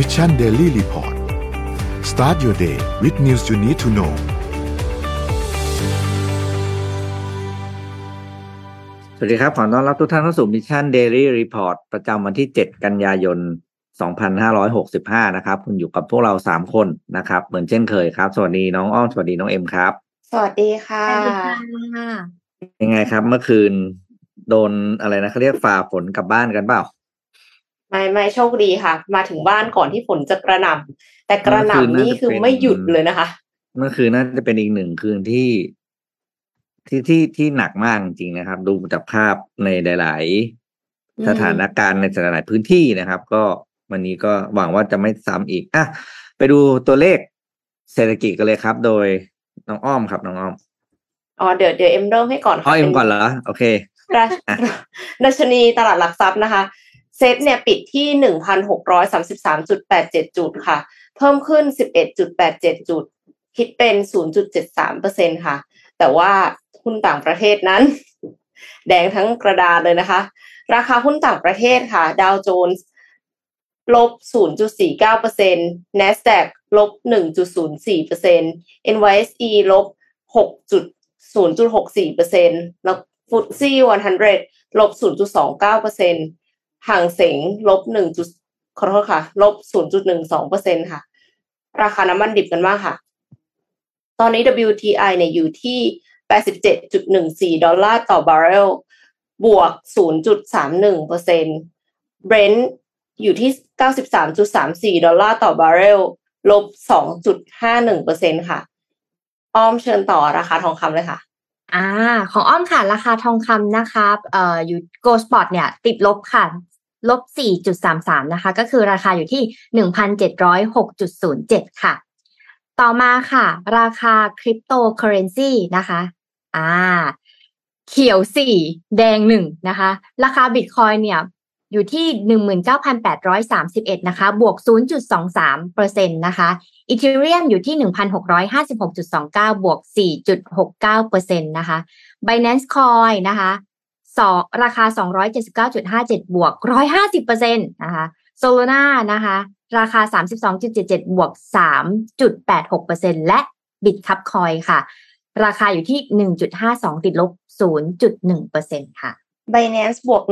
Mission Daily Report start your day with news you need to know สวัสดีครับ ขอต้อนรับทุกท่านเข้าสู่ Mission Daily Report ประจำวันที่ 7 กันยายน 2565 นะครับ คุณอยู่กับพวกเรา 3 คนนะครับ เหมือนเช่นเคยครับ สวัสดีน้องอ้อม สวัสดีน้องเอ็มครับ สวัสดีค่ะสวัสดีค่ะยังไงครับ เมื่อคืนโดนอะไรนะเขาเรียกฝ่าฝนกลับบ้านกันเปล่า ไม่ไม่โชคดีค่ะ มาถึงบ้านก่อนที่ฝนจะกระหน่ำแต่กระหเมื่อคืนน่ำน่านี่จะคือเป็นไม่หยุดเลยนะคะเมื่อคืนน่าจะเป็นอีกหนึ่งคืนที่ที่ที่ที่หนักมากจริงๆนะครับ ดูจากภาพในหลายอืมๆสถานการณ์ในหลายๆพื้นที่นะครับ ก็วันนี้ก็หวังว่าจะไม่ซ้ำอีกอะไปดูตัวเลขเศรษฐกิจกันเลยครับ โดยน้องอ้อมครับน้องอ้อมอ๋อเดี๋ยวเดี๋ยวเอ็มเริ่มให้ก่อนอ้อค่ะเอ็มป็ก่อนเหรอโอเคราชอะดัชนีตลาดหลักทรัพย์นะคะ เซ็ตเนี่ยปิดที่หนึ่งพันหกร้อยสามสิบสามจุดแปดเจ็ดจุดค่ะ เพิ่มขึ้นสิบเอ็ดจุดแปดเจ็ดจุด คิดเป็นศูนย์จุดเจ็ดสามเปอร์เซ็นค่ะ แต่ว่าหุ้นต่างประเทศนั้น แดงทั้งกระดาษเลยนะคะ ราคาหุ้นต่างประเทศค่ะ ดาวโจนส์ลบ 0.49% NASDAQ ลบ 1.04% NYSE ลบ 6.0.64%แล้ว FTSE 100 ลบ 0.29% ฮั่งเส็งลบหนึ่งจุดขอโทษค่ะ ลบศูนย์จุดหนึ่งสองเปอร์เซ็นค่ะ ราคาน้ำมันดิบกันบ้างค่ะ ตอนนี้ WTI เนี่ยอยู่ที่แปดสิบเจ็ดจุดหนึ่งสี่ดอลลาร์ต่อบาร์เรล บวกศูนย์จุดสามหนึ่งเปอร์เซ็นต์ Brent อยู่ที่เก้าสิบสามจุดสามสี่ดอลลาร์ต่อบาร์เรล ลบสองจุดห้าหนึ่งเปอร์เซ็นค่ะ อ้อมเชิญต่อราคาทองคำเลยค่ะอ่าของอ้อมค่ะ ราคาทองคำนะคะเอ่อยู่โกลสปอตเนี่ย ติดลบค่ะ ลบ 4.33 นะคะ ก็คือราคาอยู่ที่ 1,706.07 ค่ะ ต่อมาค่ะ ราคาคริปโตเคอเรนซีนะคะ อ่า เขียวสี่แดงหนึ่งนะคะ ราคาบิตคอยเนี่ยอยู่ที่หนึ่งหมื่นเก้าพันแปดร้อยสามสิบเอ็ดนะคะ บวกศูนย์จุดสองสามเปอร์เซ็นตนะคะอีเทเรียมอยู่ที่หนึ่งพันหกร้อยห้าสิบหกจุดสองเก้าบวกสี่จุดหกเก้าเปอร์เซ็นตนะคะ Binance Coin นะคะ สองราคาสองร้อยเจ็ดสิบเก้าจุดห้าเจ็ดบวกร้อยห้าสิบเปอร์เซ็นตนะคะ Solana นะคะ ราคาสามสิบสองจุดเจ็ดเจ็ดบวกสามจุดแปดหกเปอร์เซ็นและ Bitcup Coin ค่ะ ราคาอยู่ที่หนึ่งจุดห้าสองติดลบศูนย์จุดหนึ่งเปอร์เซ็นค่ะ Binance บวก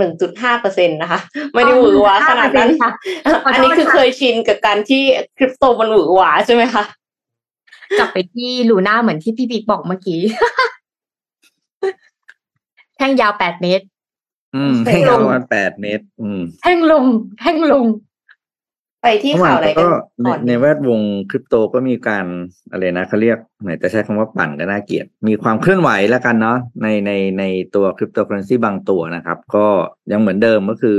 1.5%นะคะ ไม่ได้หวือหวาขนาดนั้นค่ะขอโทษอันนี้คือค่ะเคยชินกับการที่คริปโตมันหวือหวาใช่ไหมคะ กลับไปที่ลูน่าเหมือนที่พี่บิ๊กบอกเมื่อกี้ แท่งยาวแปดเมตร อืมแท่ให้งลงประมาณแปดเมตร อืมแท่งลงแท่งลง ไปที่ข่าวอะไรกันก็ในก่อนในแวดวงคริปโตก็มีการอะไรนะเขาเรียกไหนจะใช้คำว่าปั่นก็น่าเกลียด มีความเคลื่อนไหวแล้วกันเนาะในในในตัวคริปโตเคอเรนซีบางตัวนะครับ ก็ยังเหมือนเดิมก็คือ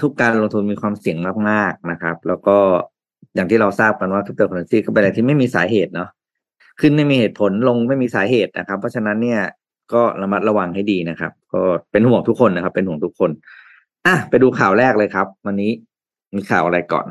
ทุกการลงทุนมีความเสี่ยงมากๆนะครับ แล้วก็อย่างที่เราทราบกันว่าคริปโตเคอเรนซีก็เป็นอะไรที่ไม่มีสาเหตุเนาะขึ้นไม่มีเหตุผลลงไม่มีสาเหตุนะครับ เพราะฉะนั้นเนี่ย ก็ระมัดระวังให้ดีนะครับ ก็เป็นห่วงทุกคนนะครับ เป็นห่วงทุกคนอะไปดูข่าวแรกเลยครับ วันนี้มีข่าวอะไรก่อน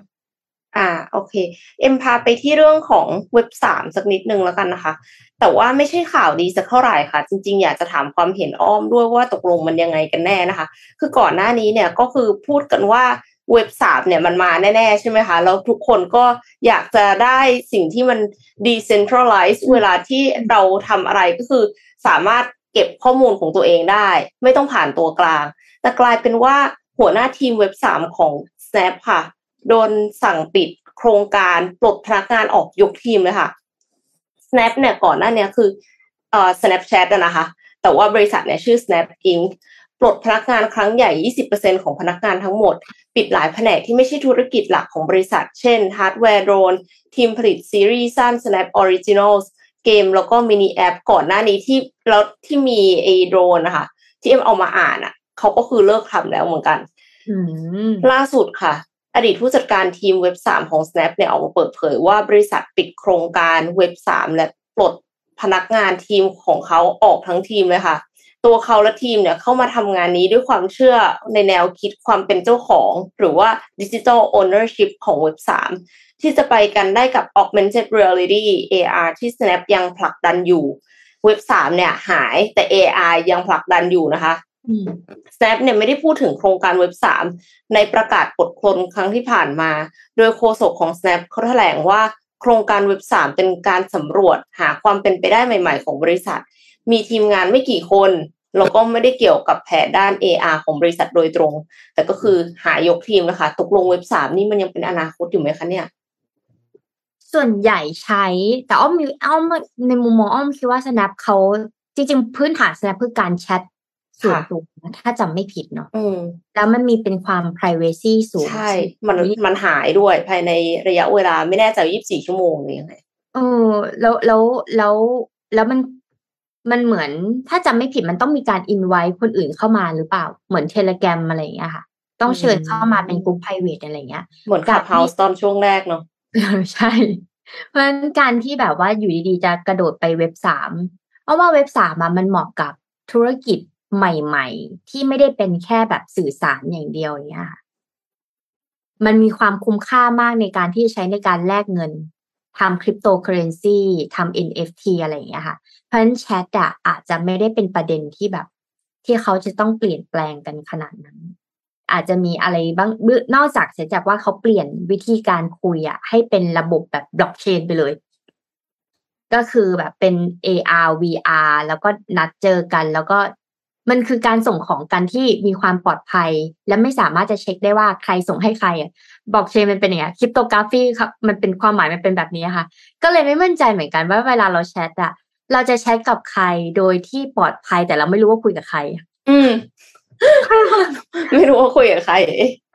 อ่า โอเค เอ็มพาไปที่เรื่องของเว็บสามสักนิดนึงแล้วกันนะคะ แต่ว่าไม่ใช่ข่าวดีสักเท่าไหร่ค่ะ จริง ๆ อยากจะถามความเห็นอ้อมด้วยว่าตกลงมันยังไงกันแน่นะคะ คือก่อนหน้านี้เนี่ยก็คือพูดกันว่าเว็บสามเนี่ยมันมาแน่ๆ ใช่ไหมคะ แล้วทุกคนก็อยากจะได้สิ่งที่มัน decentralize เวลาที่เราทำอะไรก็คือสามารถ เก็บข้อมูลของตัวเองได้ ไม่ต้องผ่านตัวกลาง แต่กลายเป็นว่าหัวหน้าทีมเว็บสามของ Snap ค่ะ โดนสั่งปิดโครงการปลดพนักงานออกยกทีมเลยค่ะ Snap เนี่ยก่อนหน้านี้คือเอ่อ Snapchat นะคะ แต่ว่าบริษัทเนี่ยชื่อ Snap Inc. ปลดพนักงานครั้งใหญ่ 20%ของพนักงานทั้งหมด ปิดหลายแผนกที่ไม่ใช่ธุรกิจหลักของบริษัท เช่นฮาร์ดแวร์โดรน ทีมผลิตซีรีส์สั้น Snap Originals เกมแล้วก็มินิแอปก่อนหน้านี้ที่แล้วที่มีไอโดรนนะคะที่เอ็มเอามาอ่านอะเขาก็คือเลิกทำแล้วเหมือนกันอืมล่าสุดค่ะ อดีตผู้จัดการทีมเว็บสามของ Snap เนี่ยออกมาเปิดเผยว่าบริษัทปิดโครงการเว็บสามและปลดพนักงานทีมของเขาออกทั้งทีมเลยค่ะ ตัวเขาและทีมเนี่ยเข้ามาทำงานนี้ด้วยความเชื่อในแนวคิดความเป็นเจ้าของ หรือว่า Digital Ownership ของเว็บสาม ที่จะไปกันได้กับ Augmented Reality AR ที่ Snap ยังผลักดันอยู่ เว็บสามเนี่ยหายแต่ AI ยังผลักดันอยู่นะคะ Snap เนี่ยไม่ได้พูดถึงโครงการเว็บสามในประกาศกฎคนครั้งที่ผ่านมา โดยโฆษกของ Snap เขาแถลงว่าโครงการเว็บสามเป็นการสำรวจหาความเป็นไปได้ใหม่ ๆ ของบริษัท มีทีมงานไม่กี่คนแล้วก็ไม่ได้เกี่ยวกับแผนด้าน AR ของบริษัทโดยตรง แต่ก็คือหายกทีมนะคะ ตกลงเว็บสามนี่มันยังเป็นอนาคตอยู่ไหมคะเนี่ย ส่วนใหญ่ใช้ แต่อ้อมมีอ้อมในมุมมองอ้อมคิดว่า Snap เขาจริง ๆ พื้นฐาน Snap คือการแชทส่วนตัวถ้าจำไม่ผิดเนาะอืมแล้วมันมีเป็นความ privacy สูง ใช่ มันมันหายด้วยภายในระยะเวลาไม่แน่ใจยี่สิบสี่ชั่วโมงหรือยังไงเออแล้วแล้วแล้วแล้วมันมันเหมือนถ้าจำไม่ผิดมันต้องมีการอินไว้คนอื่นเข้ามาหรือเปล่า เหมือนเทเลแกรมอะไรอย่างเงี้ยค่ะ ต้องเชิญเข้ามาเป็นกลุ่ม private อะไรอย่างเงี้ย เหมือนขับเฮาส์ตอนช่วงแรกเนาะเออ ใช่ เพราะฉะนั้นการที่แบบว่าอยู่ดีๆ จะกระโดดไปเว็บสามเพราะว่าเว็บสามมันเหมาะกับธุรกิจใหม่ๆ ที่ไม่ได้เป็นแค่แบบสื่อสารอย่างเดียวอย่างเงี้ยค่ะมันมีความคุ้มค่ามากในการที่ใช้ในการแลกเงินทำคริปโตเคอเรนซีทำ NFT อะไรอย่างเงี้ยค่ะ เพราะฉะนั้นแชทอะอาจจะไม่ได้เป็นประเด็นที่แบบ ที่เขาจะต้องเปลี่ยนแปลงกันขนาดนั้น อาจจะมีอะไรบ้างนอกจากเสียจากว่าเขาเปลี่ยนวิธีการคุยอะให้เป็นระบบแบบบล็อกเชนไปเลย ก็คือแบบเป็น AR VR แล้วก็นัดเจอกัน แล้วก็มันคือการส่งของกันที่มีความปลอดภัย และไม่สามารถจะเช็คได้ว่าใครส่งให้ใครอะบล็อกเชนมันเป็นอย่างเงี้ยคริปโตกราฟีครับมันเป็นความหมายมันเป็นแบบนี้ค่ะ ก็เลยไม่มั่นใจเหมือนกันว่าเวลาเราแชทอะเราจะแชทกับใครโดยที่ปลอดภัยแต่เราไม่รู้ว่าคุยกับใคร อืม ไม่รู้ว่าคุยกับใคร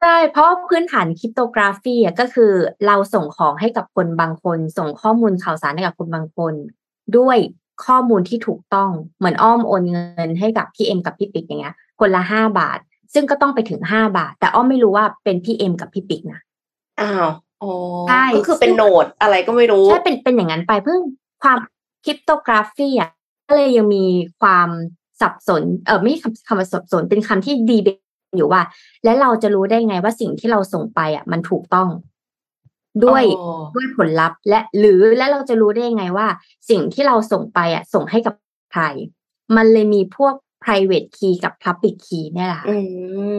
ใช่เพราะพื้นฐานคริปโตกราฟีอะก็คือเราส่งของให้กับคนบางคน ส่งข้อมูลข่าวสารให้กับคนบางคน ด้วยข้อมูลที่ถูกต้องเหมือนอ้อมโอนเงินให้กับพี่เอ็มกับพี่ปิ๊กอย่างเงี้ย คนละห้าบาท ซึ่งก็ต้องไปถึงห้าบาท แต่อ้อมไม่รู้ว่าเป็นพี่เอ็มกับพี่ปิ๊กนะอ้าวอ๋อใช่ก็คือเป็นโหนดอะไรก็ไม่รู้ใช่เป็นเป็นอย่างนั้นไปเพิ่งความคริปโตกราฟีอะก็เลยยังมีความ สับสนเออไม่ใช่คำคำว่าสับสนเป็นคำที่ดีเบตอยู่ว่า และเราจะรู้ได้ไงว่าสิ่งที่เราส่งไปอะ มันถูกต้อง ด้วยอ๋อด้วยผลลัพธ์ และหรือและเราจะรู้ได้ยังไงว่า สิ่งที่เราส่งไปอะ ส่งให้กับใคร มันเลยมีพวก private key กับ public key เนี่ยแหละค่ะอื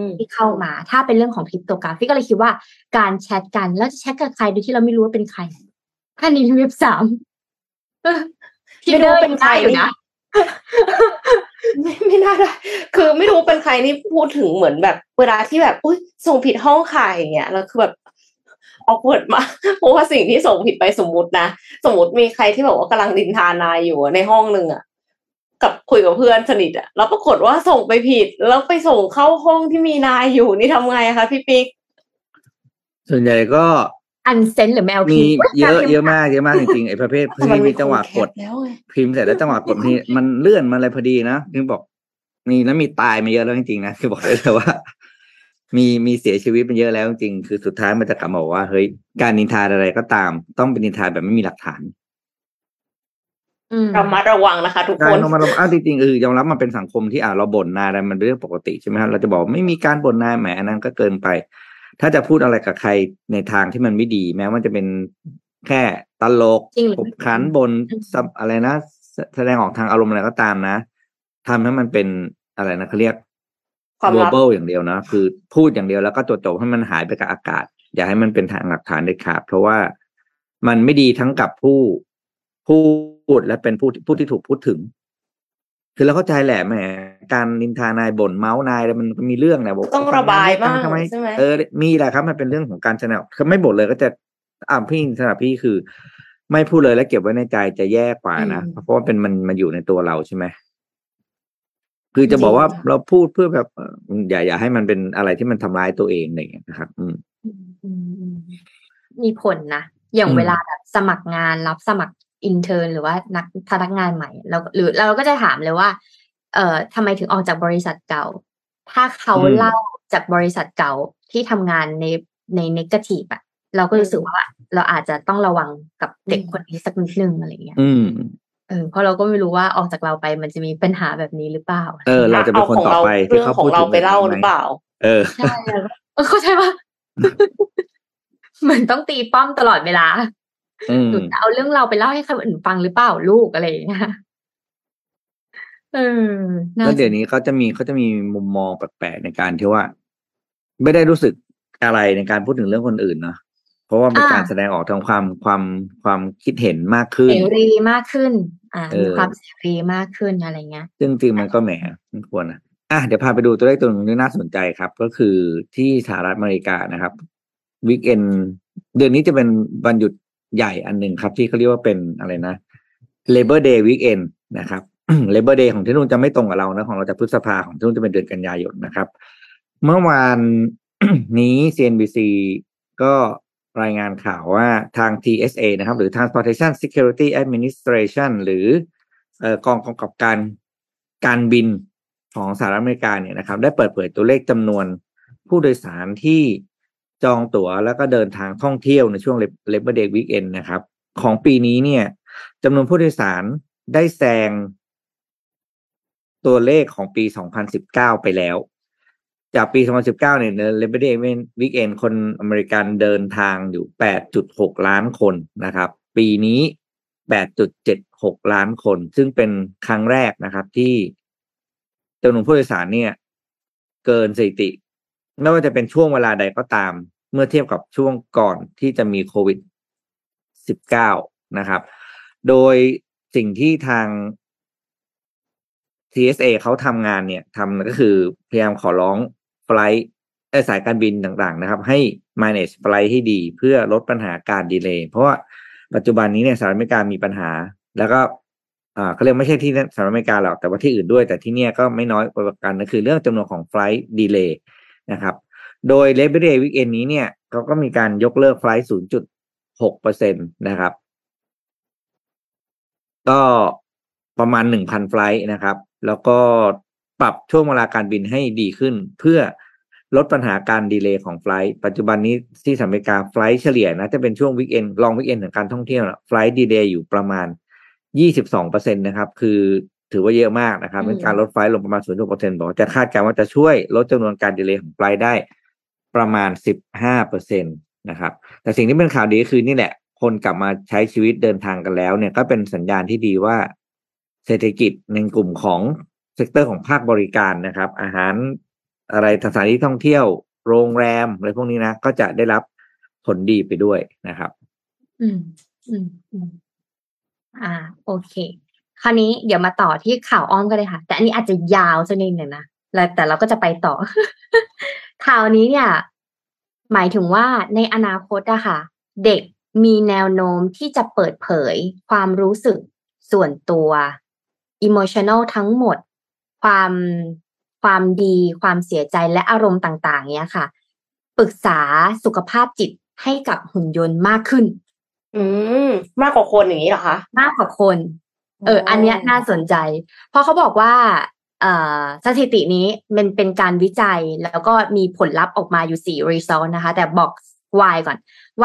มที่เข้ามาถ้าเป็นเรื่องของคริปโตกราฟีก็เลยคิดว่าการแชทกันแล้วจะแชทกับใครโดยที่เราไม่รู้ว่าเป็นใครถ้านี้เว็บสามเออไม่รู้ว่าเป็นใครอยู่นะ ไม่ไม่น่าได้คือไม่รู้เป็นใครนี่พูดถึงเหมือนแบบ เวลาที่แบบอุ้ยส่งผิดห้องขายอย่างเงี้ยแล้วคือแบบออกวิร์ดมาเพราะว่าสิ่งที่ส่งผิดไปสมมตินะสมมติมีใครที่แบบว่ากำลังดินทานายอยู่ในห้องหนึ่งอะกับคุยกับเพื่อนสนิทอะแล้วปรากฏว่าส่งไปผิด แล้วไปส่งเข้าห้องที่มีนายอยู่นี่ทำไงคะพี่ปิ๊กส่วนใหญ่ก็ อันเซนหรือแมวมีพีเยอะเยอะมากเยอะมากจริงๆไอ้ประเภทแต่มันที่มีมีจังหวะคนกดแคปแล้วไงพิมพ์เสร็จแล้วจังหวะกดนี่มันเลื่อนมาอะไรพอดีนะคือบอก มีแล้วมีตายมาเยอะแล้วจริงๆนะคือบอกเลยแต่ว่า มีมีเสียชีวิตมาเยอะแล้วจริงๆคือสุดท้ายมันจะกลับมาบอกว่าเฮ้ยการนินทาอะไรก็ตาม ต้องเป็นนินทาแบบไม่มีหลักฐานอืมระมัดระวังนะคะ ทุกกาครนลงมาลงอ้าวจริงๆเออยอมรับมันเป็นสังคมที่อ่าเราบ่นนายอะไรมันเป็นเรื่องปกติใช่ไหมครับเราจะบอกไม่มีการบ่นนายแหมอันนั้นก็เกินไป ถ้าจะพูดอะไรกับใครในทางที่มันไม่ดี แม้ว่าจะเป็นแค่ตลกจริงหรือขบไม่ขันบนซับอะไรนะแสแสดงออกทางอารมณ์อะไรก็ตามนะทำให้มันเป็นอะไรนะเขาเรียกความลับ verbal อย่างเดียวนะ คือพูดอย่างเดียวแล้วก็จบๆให้มันหายไปกับอากาศ อย่าให้มันเป็นทางหลักฐานเด็ดขาดเพราะว่ามันไม่ดีทั้งกับผู้พูดและเป็นผู้ผู้ที่ถูกพูดถึง คือเราเข้าใจแหละแหมการนินทานายบ่นเมาส์นายแล้วมันก็มีเรื่องนะบอกต้องระบายบ้างทำไมใช่ไหมเออมีแหละครับ มันเป็นเรื่องของการชนะคือไม่บ่นเลยก็จะอ่าพี่สำหรับพี่คือ ไม่พูดเลยแล้วเก็บไว้ในใจจะแย่กว่านะอืมเพราะว่าเป็นมันมันอยู่ในตัวเราใช่ไหมคือจะบอกว่าจริงค่ะเราพูดเพื่อแบบเอ่ออย่าอย่าให้มันเป็นอะไรที่มันทำร้ายตัวเองอะไรอย่างเงี้ยนะครับ อืมอืมอืมอืมมีผลนะอย่างอืมเวลาแบบสมัครงานรับสมัคร อินเทอร์หรือว่านักพนักงานใหม่เราหรือเราก็จะถามเลยว่า เอ่อทำไมถึงออกจากบริษัทเก่า ถ้าเขาเล่าจากบริษัทเก่าที่ทำงานในในนกาทีฟอะเราก็รู้สึกว่าเราอาจจะต้องระวังกับเด็กคนนี้สักนิดนึงอะไรเงี้ยอืมเออเพราะเราก็ไม่รู้ว่าออกจากเราไปมันจะมีปัญหาแบบนี้หรือเปล่า เออ เราจะเป็นคนต่อไปเรื่ที่องเขาของพูดเราถึงไปเล่าแบบหนี้รือเปล่า เออใช่แล้วก็เออเข้าใจปะเหมือนต้องตีป้อมตลอดเวลาอืม หนูจะเอาเรื่องเราไปเล่าให้คนอื่นฟังหรือเปล่าลูกอะไรอย่างเงี้ยเออน่าแล้วเดี๋ยวนี้เขาจะมีเขาจะมีมุมมองแปลกๆในการที่ว่า ไม่ได้รู้สึกอะไรในการพูดถึงเรื่องคนอื่นเนาะเพราะว่าเป็นการแสดงออกทางความความความคิดเห็นมากขึ้นเสรีมากขึ้น อ่าเออมีความเสรีมากขึ้นอะไรเงี้ยซึ่งจริงมันก็แหมไม่ควรนะอะเดี๋ยวพาไปดูตัวเลขตัวหนึ่งที่น่าสนใจครับ ก็คือที่สหรัฐอเมริกานะครับวิกเอนเดือนนี้จะเป็นวันหยุด ใหญ่อันหนึ่งครับ ที่เขาเรียกว่าเป็นอะไรนะ Labor Day Weekend นะครับ Labor Day ของที่นู่นจะไม่ตรงกับเรานะของเราจะพฤษภาของที่นู่นจะเป็นเดือนกันยายนนะครับ เมื่อวานนี้ CNBC ก็รายงานข่าวว่าทาง TSA นะครับ หรือ Transportation Security Administration หรืออกองกำกับการการบินของสหรัฐอเมริกาเนี่ยนะครับ ได้เปิดเผยตัวเลขจำนวนผู้โดยสารที่ จองตั๋วแล้วก็เดินทางท่องเที่ยวในช่วง Labor Day Weekend นะครับ ของปีนี้เนี่ยจำนวนผู้โดยสารได้แซงตัวเลขของปี 2019 ไปแล้ว จากปี 2019 เนี่ยใน Labor Day Weekend คนอเมริกันเดินทางอยู่ 8.6 ล้านคนนะครับ ปีนี้ 8.76 ล้านคน ซึ่งเป็นครั้งแรกนะครับที่จำนวนผู้โดยสารเนี่ย เกินสถิติ ไม่ว่าจะเป็นช่วงเวลาใดก็ตาม เมื่อเทียบกับช่วงก่อนที่จะมีโควิด 19 นะครับ โดยสิ่งที่ทาง TSA เขาทำงานเนี่ยทำก็คือพยายามขอร้อง flight สายการบินต่างๆ นะครับ ให้ manage ไฟล์ให้ดีเพื่อลดปัญหาการ delay เพราะว่าปัจจุบันนี้เนี่ยสหรัฐอเมริกามีปัญหา แล้วก็อ่าเขาเรียกไม่ใช่ที่สหรัฐอเมริกาหรอกแต่ว่าที่อื่นด้วย แต่ที่เนี่ยก็ไม่น้อยกว่ากันก็คือเรื่องจำนวนของ flight delay นะครับ โดย Labor Day Weekend นี้เนี่ยเขาก็มีการยกเลิก flight 0.6เปอร์เซ็นตนะครับ ก็ประมาณ 1,000 flight นะครับ แล้วก็ปรับช่วงเวลาการบินให้ดีขึ้น เพื่อลดปัญหาการ delay ของ flight ปัจจุบันนี้ที่สหรัฐอเมริกา flight เฉลี่ยนะจะเป็นช่วง weekend long weekend ของการท่องเที่ยว flight delay อยู่ประมาณ 22เปอร์เซ็นตนะครับ คือ ถือว่าเยอะมากนะครับอืมเป็นการลด flight ลงประมาณ 0.6เปอร์เซ็นบอกว่าจะคาดการณ์ว่าจะช่วยลดจำนวนการ delay ของ flight ได้ประมาณ 15เปอร์เซ็นตนะครับ แต่สิ่งที่เป็นข่าวดีก็คือนี่แหละ คนกลับมาใช้ชีวิตเดินทางกันแล้ว เนี่ยก็เป็นสัญญาณที่ดีว่า เศรษฐกิจในกลุ่มของ sector ของภาคบริการนะครับ อาหารอะไรสถานที่ท่องเที่ยว โรงแรมอะไรพวกนี้นะ ก็จะได้รับผลดีไปด้วยนะครับ อืมอืมอืมอ่า โอเค คราวนี้เดี๋ยวมาต่อที่ข่าวอ้อมก็เลยค่ะ แต่อันนี้อาจจะยาวสักนิดหนึ่งนะแล้วแต่เราก็จะไปต่อ ข่าวนี้เนี่ย หมายถึงว่าในอนาคตอะค่ะ เด็กมีแนวโน้มที่จะเปิดเผยความรู้สึกส่วนตัว emotional ทั้งหมด ความความดี ความเสียใจและอารมณ์ต่าง ๆ เนี้ยค่ะ ปรึกษาสุขภาพจิตให้กับหุ่นยนต์มากขึ้น อืม มากกว่าคนอย่างนี้เหรอคะ มากกว่าคน เออ อันเนี้ยน่าสนใจ เพราะเขาบอกว่าเอ่อสถิตินี้มันเป็นการวิจัยแล้วก็มีผลลัพธ์ออกมาอยู่สี่ result นะคะ แต่บอก Y ก่อน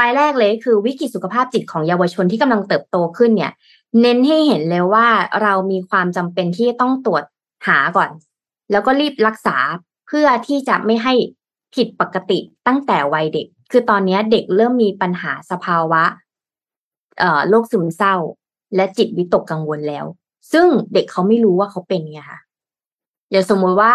Y แรกเลยคือวิกฤตสุขภาพจิตของเยาวชนที่กำลังเติบโตขึ้นเนี่ย เน้นให้เห็นเลยว่าเรามีความจำเป็นที่ต้องตรวจหาก่อน แล้วก็รีบรักษาเพื่อที่จะไม่ให้ผิดปกติตั้งแต่วัยเด็ก คือตอนเนี้ยเด็กเริ่มมีปัญหาสภาวะ เอ่อโรคซึมเศร้า และจิตวิตกกังวลแล้ว ซึ่งเด็กเขาไม่รู้ว่าเขาเป็นไงค่ะอย่างสมมุติว่า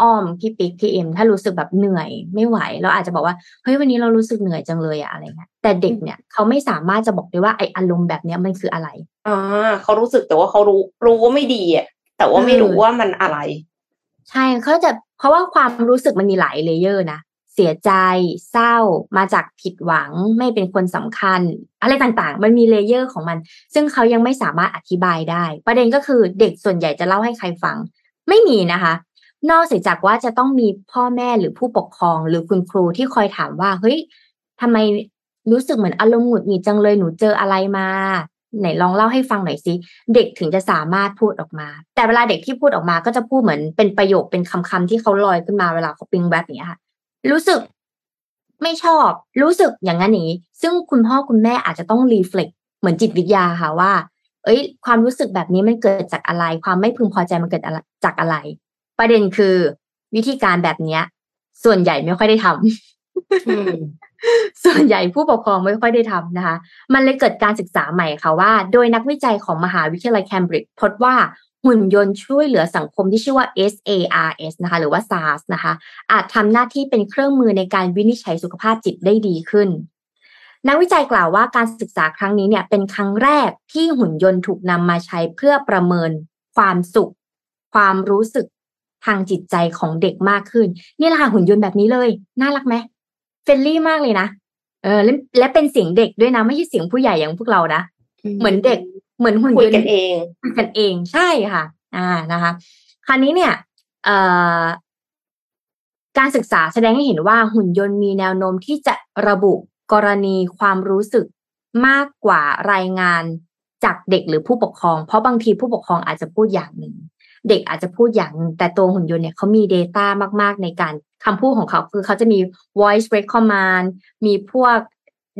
อ้อมพี่ปิ๊กพี่เอ็มถ้ารู้สึกแบบเหนื่อยไม่ไหว เราอาจจะบอกว่าเฮ้ยวันนี้เรารู้สึกเหนื่อยจังเลยอะอะไรเงี้ยแต่เด็กเนี่ยเขาไม่สามารถจะบอกได้ว่าไออารมณ์แบบเนี้ยมันคืออะไรอ่าเขารู้สึกแต่ว่าเขารู้รู้ว่าไม่ดีอะแต่ว่าไม่รู้ว่ามันอะไร ใช่เขาจะเพราะว่าความรู้สึกมันมีหลายเลเยอร์นะ เสียใจ เศร้า มาจากผิดหวัง ไม่เป็นคนสำคัญ อะไรต่างๆ มันมีเลเยอร์ของมัน ซึ่งเขายังไม่สามารถอธิบายได้ ประเด็นก็คือเด็กส่วนใหญ่จะเล่าให้ใครฟัง ไม่มีนะคะ นอกเสียจากว่าจะต้องมีพ่อแม่หรือผู้ปกครอง หรือคุณครูที่คอยถามว่า เฮ้ยทำไมรู้สึกเหมือนอารมณ์หงุดหงิดจังเลย หนูเจออะไรมาไหนลองเล่าให้ฟังหน่อยสิเด็กถึงจะสามารถพูดออกมา แต่เวลาเด็กที่พูดออกมาก็จะพูดเหมือนเป็นประโยคเป็นคำๆที่เขาลอยขึ้นมาเวลาเขาปิงแวบอย่างเงี้ยค่ะ รู้สึกไม่ชอบ รู้สึกอย่างนั้นอย่างนี้ ซึ่งคุณพ่อคุณแม่อาจจะต้องรีเฟล็กเหมือนจิตวิทยาค่ะว่า เอ้ย ความรู้สึกแบบนี้มันเกิดจากอะไร ความไม่พึงพอใจมันเกิดอะไรจากอะไร ประเด็นคือวิธีการแบบเนี้ย ส่วนใหญ่ไม่ค่อยได้ทำอืมส่วนใหญ่ผู้ปกครองไม่ค่อยได้ทำนะคะ มันเลยเกิดการศึกษาใหม่ค่ะว่า โดยนักวิจัยของมหาวิทยาลัยเคมบริดจ์พบว่า หุ่นยนต์ช่วยเหลือสังคมที่ชื่อว่า SARS นะคะ หรือว่า SARS นะคะ อาจทำหน้าที่เป็นเครื่องมือในการวินิจฉัยสุขภาพจิตได้ดีขึ้น นักวิจัยกล่าวว่าการศึกษาครั้งนี้เนี่ยเป็นครั้งแรกที่หุ่นยนต์ถูกนำมาใช้เพื่อประเมินความสุข ความรู้สึกทางจิตใจของเด็กมากขึ้น นี่แหละค่ะหุ่นยนต์แบบนี้เลย น่ารักไหม friendly มากเลยนะเออและและเป็นเสียงเด็กด้วยนะ ไม่ใช่เสียงผู้ใหญ่อย่างพวกเรานะ เหมือนเด็ก เหมือนหุ่นคุยยนต์กันเองคุยกันเองใช่ค่ะ อ่านะคะ คราวนี้เนี่ยเอ่อการศึกษาแสดงให้เห็นว่าหุ่นยนต์มีแนวโน้มที่จะระบุกรณีความรู้สึกมากกว่ารายงานจากเด็กหรือผู้ปกครอง เพราะบางทีผู้ปกครองอาจจะพูดอย่างหนึ่ง เด็กอาจจะพูดอย่างหนึ่งแต่ตัวหุ่นยนต์เนี่ยเขามี Data มาก ๆ ในการคำพูดของเขาคือเขาจะมี voice recommend มีพวก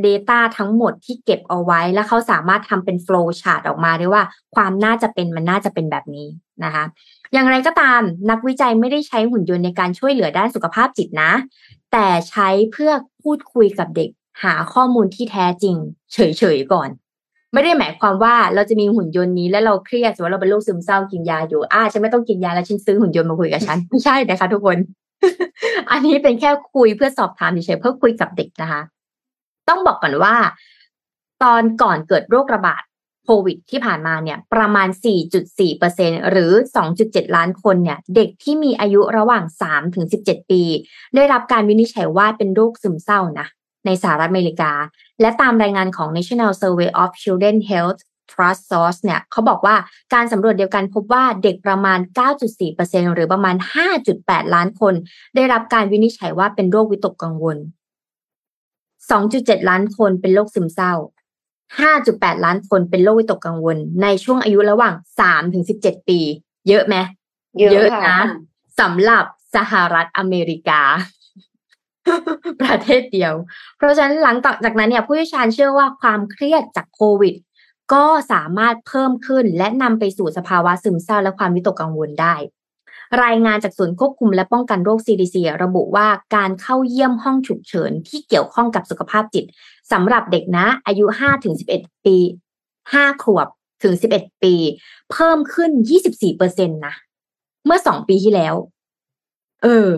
Data ทั้งหมดที่เก็บเอาไว้ แล้วเขาสามารถทำเป็น flow chart ออกมาได้ว่าความน่าจะเป็นมันน่าจะเป็นแบบนี้นะคะ อย่างไรก็ตามนักวิจัยไม่ได้ใช้หุ่นยนต์ในการช่วยเหลือด้านสุขภาพจิตนะ แต่ใช้เพื่อพูดคุยกับเด็กหาข้อมูลที่แท้จริง เฉยๆก่อน ไม่ได้หมายความว่าเราจะมีหุ่นยนต์นี้แล้วเราเครียดสมมติเราเป็นโรคซึมเศร้ากินยาอยู่อ่าฉันไม่ต้องกินยาแล้วฉันซื้อหุ่นยนต์มาคุยกับฉันไม่ใช่นะคะทุกคน อันนี้เป็นแค่คุยเพื่อสอบถามเฉยๆเพื่อคุยกับเด็กนะคะ ต้องบอกก่อนว่า ตอนก่อนเกิดโรคระบาดโควิดที่ผ่านมาเนี่ยประมาณ 4.4%หรือ 2.7 ล้านคนเนี่ยเด็กที่มีอายุระหว่าง3ถึง17 ปี ได้รับการวินิจฉัยว่าเป็นโรคซึมเศร้านะในสหรัฐอเมริกา และตามรายงานของ National Survey of Children Health Trust Source เนี่ยเขาบอกว่าการสำรวจเดียวกันพบว่าเด็กประมาณ 9.4%หรือประมาณ 5.8 ล้านคน ได้รับการวินิจฉัยว่าเป็นโรควิตกกังวล 2.7 ล้านคนเป็นโรคซึมเศร้า 5.8 ล้านคนเป็นโรควิตกกังวล ในช่วงอายุระหว่าง 3 ถึง 17 ปี เยอะไหมเยอะค่ะนะสำหรับสหรัฐอเมริกา ประเทศเดียว เพราะฉะนั้นหลังจากนั้นเนี่ยผู้เชี่ยวชาญเชื่อว่าความเครียดจากโควิด ก็สามารถเพิ่มขึ้นและนำไปสู่สภาวะซึมเศร้าและความวิตกกังวลได้ รายงานจากศูนย์ควบคุมและป้องกันโรค CDC ระบุว่าการเข้าเยี่ยมห้องฉุกเฉินที่เกี่ยวข้องกับสุขภาพจิตสำหรับเด็กนะ อายุ5-11 ปี 5 ขวบถึง 11 ปี เพิ่มขึ้น 24เปอร์เซ็นต์นะเมื่อ 2 ปีที่แล้ว เออ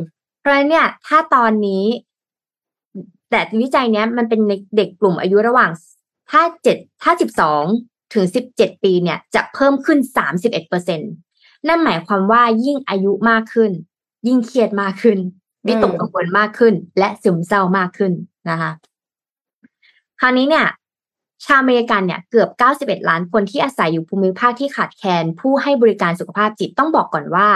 เพราะเนี่ย ถ้าตอนนี้ แต่วิจัยเนี้ย มันเป็นเด็กกลุ่มอายุระหว่าง ถ้าเจ็ดถ้าสิบสองถึงสิบเจ็ดปีเนี่ย จะเพิ่มขึ้นสามสิบเอ็ดเปอร์เซ็นต์ นั่นหมายความว่ายิ่งอายุมากขึ้น ยิ่งเครียดมากขึ้นวิตกกังวลมากขึ้น และซึมเศร้ามากขึ้นนะคะคราวนี้เนี่ย ชาวอเมริกันเนี่ยเกือบ 91 ล้านคนที่อาศัยอยู่ภูมิภาคที่ขาดแคลนผู้ให้บริการสุขภาพจิตต้องบอกก่อนว่า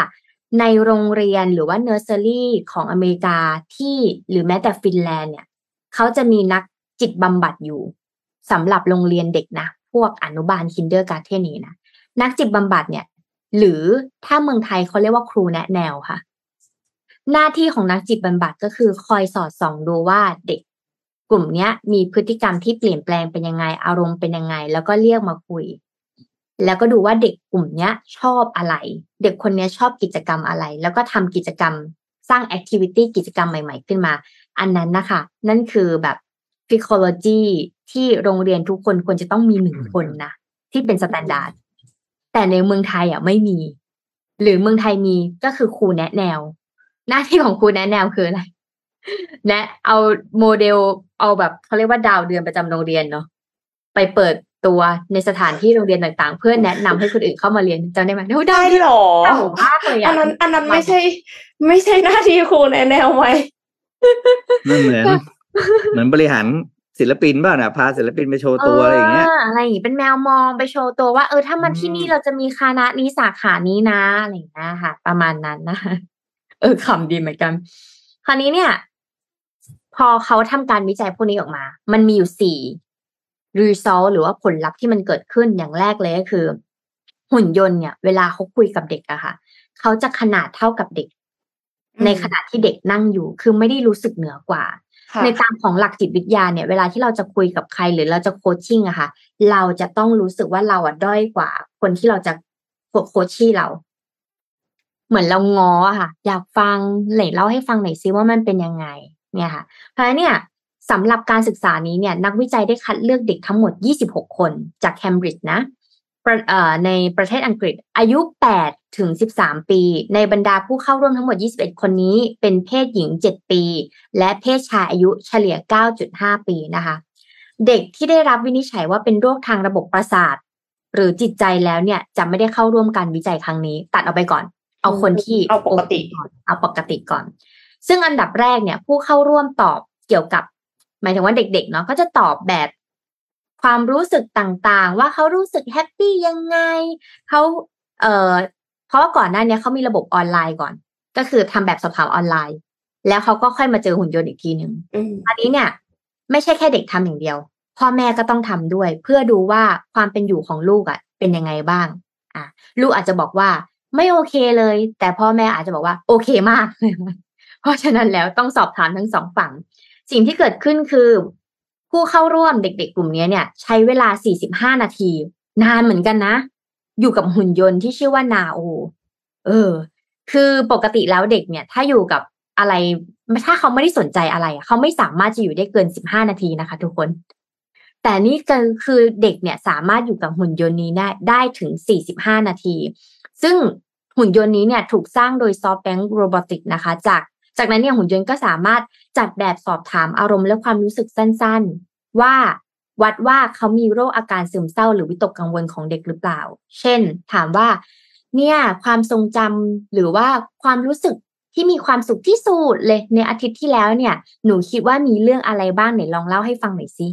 ในโรงเรียนหรือว่าเนอร์เซอรี่ของอเมริกาที่หรือแม้แต่ฟินแลนด์เนี่ย เขาจะมีนักจิตบำบัดอยู่สำหรับโรงเรียนเด็กนะ พวกอนุบาล kindergarten นี้นะนักจิตบำบัดเนี่ย หรือถ้าเมืองไทยเขาเรียกว่าครูแนะแนวค่ะ หน้าที่ของนักจิตบำบัดก็คือคอยสอดส่องดูว่าเด็ก กลุ่มเนี้ยมีพฤติกรรมที่เปลี่ยนแปลงเป็นยังไง อารมณ์เป็นยังไง แล้วก็เรียกมาคุย แล้วก็ดูว่าเด็กกลุ่มเนี้ยชอบอะไร เด็กคนเนี้ยชอบกิจกรรมอะไร แล้วก็ทำกิจกรรมสร้าง activity กิจกรรมใหม่ ๆ ขึ้นมา อันนั้นนะคะ นั่นคือแบบ psychology ที่โรงเรียนทุกคนควรจะต้องมีหนึ่งคนนะที่เป็น standard แต่ในเมืองไทยอะไม่มี หรือเมืองไทยมีก็คือครูแนะแนว หน้าที่ของครูแนะแนวคืออะไรแนะเอาโมเดลเอาแบบเขาเรียกว่าดาวเดือนประจำโรงเรียนเนาะไปเปิดตัวในสถานที่โรงเรียนต่างๆ เพื่อแนะนำให้คนอื่นเข้ามาเรียนจำได้ไหมได้หรอเก่ามากเลยอัอะนนั้นอันนั้นไม่ใช่ ไม่ใช่หน้าที่ครูแนะแนวไหมนั่นเหมือนเหมือนบริหาร ศิลปินบ้างนะพาศิลปินไปโชว์ตัวอะไรอย่างเงี้ยอะไรอย่างงี้เป็นแมวมองไปโชว์ตัวว่าเออถ้ามาที่นี่อืมเราจะมีคณะนี้สาขานี้นะอะไรอย่างเงี้ยค่ะ ประมาณนั้นนะเออขำดีเหมือนกัน คราวนี้เนี่ย พอเขาทำการวิจัยพวกนี้ออกมา มันมีอยู่สี่ result หรือว่าผลลัพธ์ที่มันเกิดขึ้นอย่างแรกเลยก็คือ หุ่นยนต์เนี่ย เวลาเขาคุยกับเด็กอะค่ะ เขาจะขนาดเท่ากับเด็กอืมในขณะที่เด็กนั่งอยู่ คือไม่ได้รู้สึกเหนือกว่าค่ะ ในตามของหลักจิตวิทยาเนี่ยเวลาที่เราจะคุยกับใครหรือเราจะโคชชิ่งอะค่ะ เราจะต้องรู้สึกว่าเราอะด้อยกว่า คนที่เราจะโคชชี่เรา เหมือนเรางออะค่ะ อยากฟังไหนเล่าให้ฟังหน่อยซิว่ามันเป็นยังไง เนี่ยค่ะ เพราะฉะนั้นเนี่ยสำหรับการศึกษานี้เนี่ย นักวิจัยได้คัดเลือกเด็กทั้งหมด 26 คนจากเคมบริดจ์นะ ในประเทศอังกฤษ อายุ 8 ถึง 13 ปี ในบรรดาผู้เข้าร่วมทั้งหมด 21 คนนี้ เป็นเพศหญิง 7 ปี และเพศชายอายุเฉลี่ย 9.5 ปีนะคะ เด็กที่ได้รับวินิจฉัยว่าเป็นโรคทางระบบประสาท หรือจิตใจแล้วเนี่ยจะไม่ได้เข้าร่วมการวิจัยครั้งนี้ ตัดออกไปก่อน เอาคนที่เอาปกติก่อนเอาปกติก่อน ซึ่งอันดับแรกเนี่ยผู้เข้าร่วมตอบเกี่ยวกับ หมายถึงว่าเด็กๆเนาะก็จะตอบแบบ ความรู้สึกต่างๆ ว่าเขารู้สึกแฮปปี้ยังไงเขาเอ่อเพราะว่าก่อนหน้านี้เขามีระบบออนไลน์ก่อน ก็คือทำแบบสอบถามออนไลน์ แล้วเขาก็ค่อยมาเจอหุ่นยนต์อีกทีหนึ่งอืมอันนี้เนี่ย ไม่ใช่แค่เด็กทำอย่างเดียว พ่อแม่ก็ต้องทำด้วย เพื่อดูว่าความเป็นอยู่ของลูกอะ เป็นยังไงบ้าง อะ ลูกอาจจะบอกว่าไม่โอเคเลย แต่พ่อแม่อาจจะบอกว่า โอเคมาก เพราะฉะนั้นแล้วต้องสอบถามทั้งสองฝั่ง สิ่งที่เกิดขึ้นคือ ผู้เข้าร่วมเด็กๆ กลุ่มนี้เนี่ย ใช้เวลา 45 นาที นานเหมือนกันนะ อยู่กับหุ่นยนต์ที่ชื่อว่านาโอ เออ คือปกติแล้วเด็กเนี่ย ถ้าอยู่กับอะไรถ้าเขาไม่ได้สนใจอะไร เขาไม่สามารถจะอยู่ได้เกิน 15 นาทีนะคะ ทุกคน แต่นี่ก็คือเด็กเนี่ยสามารถอยู่กับหุ่นยนต์นี้ได้ได้ถึง 45 นาที ซึ่งหุ่นยนต์นี้เนี่ยถูกสร้างโดย SoftBank Robotics นะคะ จาก จากนั้นเนี่ยหุ่นยนต์ก็สามารถ จัดแบบสอบถามอารมณ์และความรู้สึกสั้นๆ ว่าวัดว่าเขามีโรคอาการซึมเศร้าหรือวิตกกังวลของเด็กหรือเปล่า เช่น ถามว่า เนี่ยความทรงจำหรือว่าความรู้สึกที่มีความสุขที่สุดเลยในอาทิตย์ที่แล้วเนี่ย หนูคิดว่ามีเรื่องอะไรบ้างไหนลองเล่าให้ฟังหน่อยสิ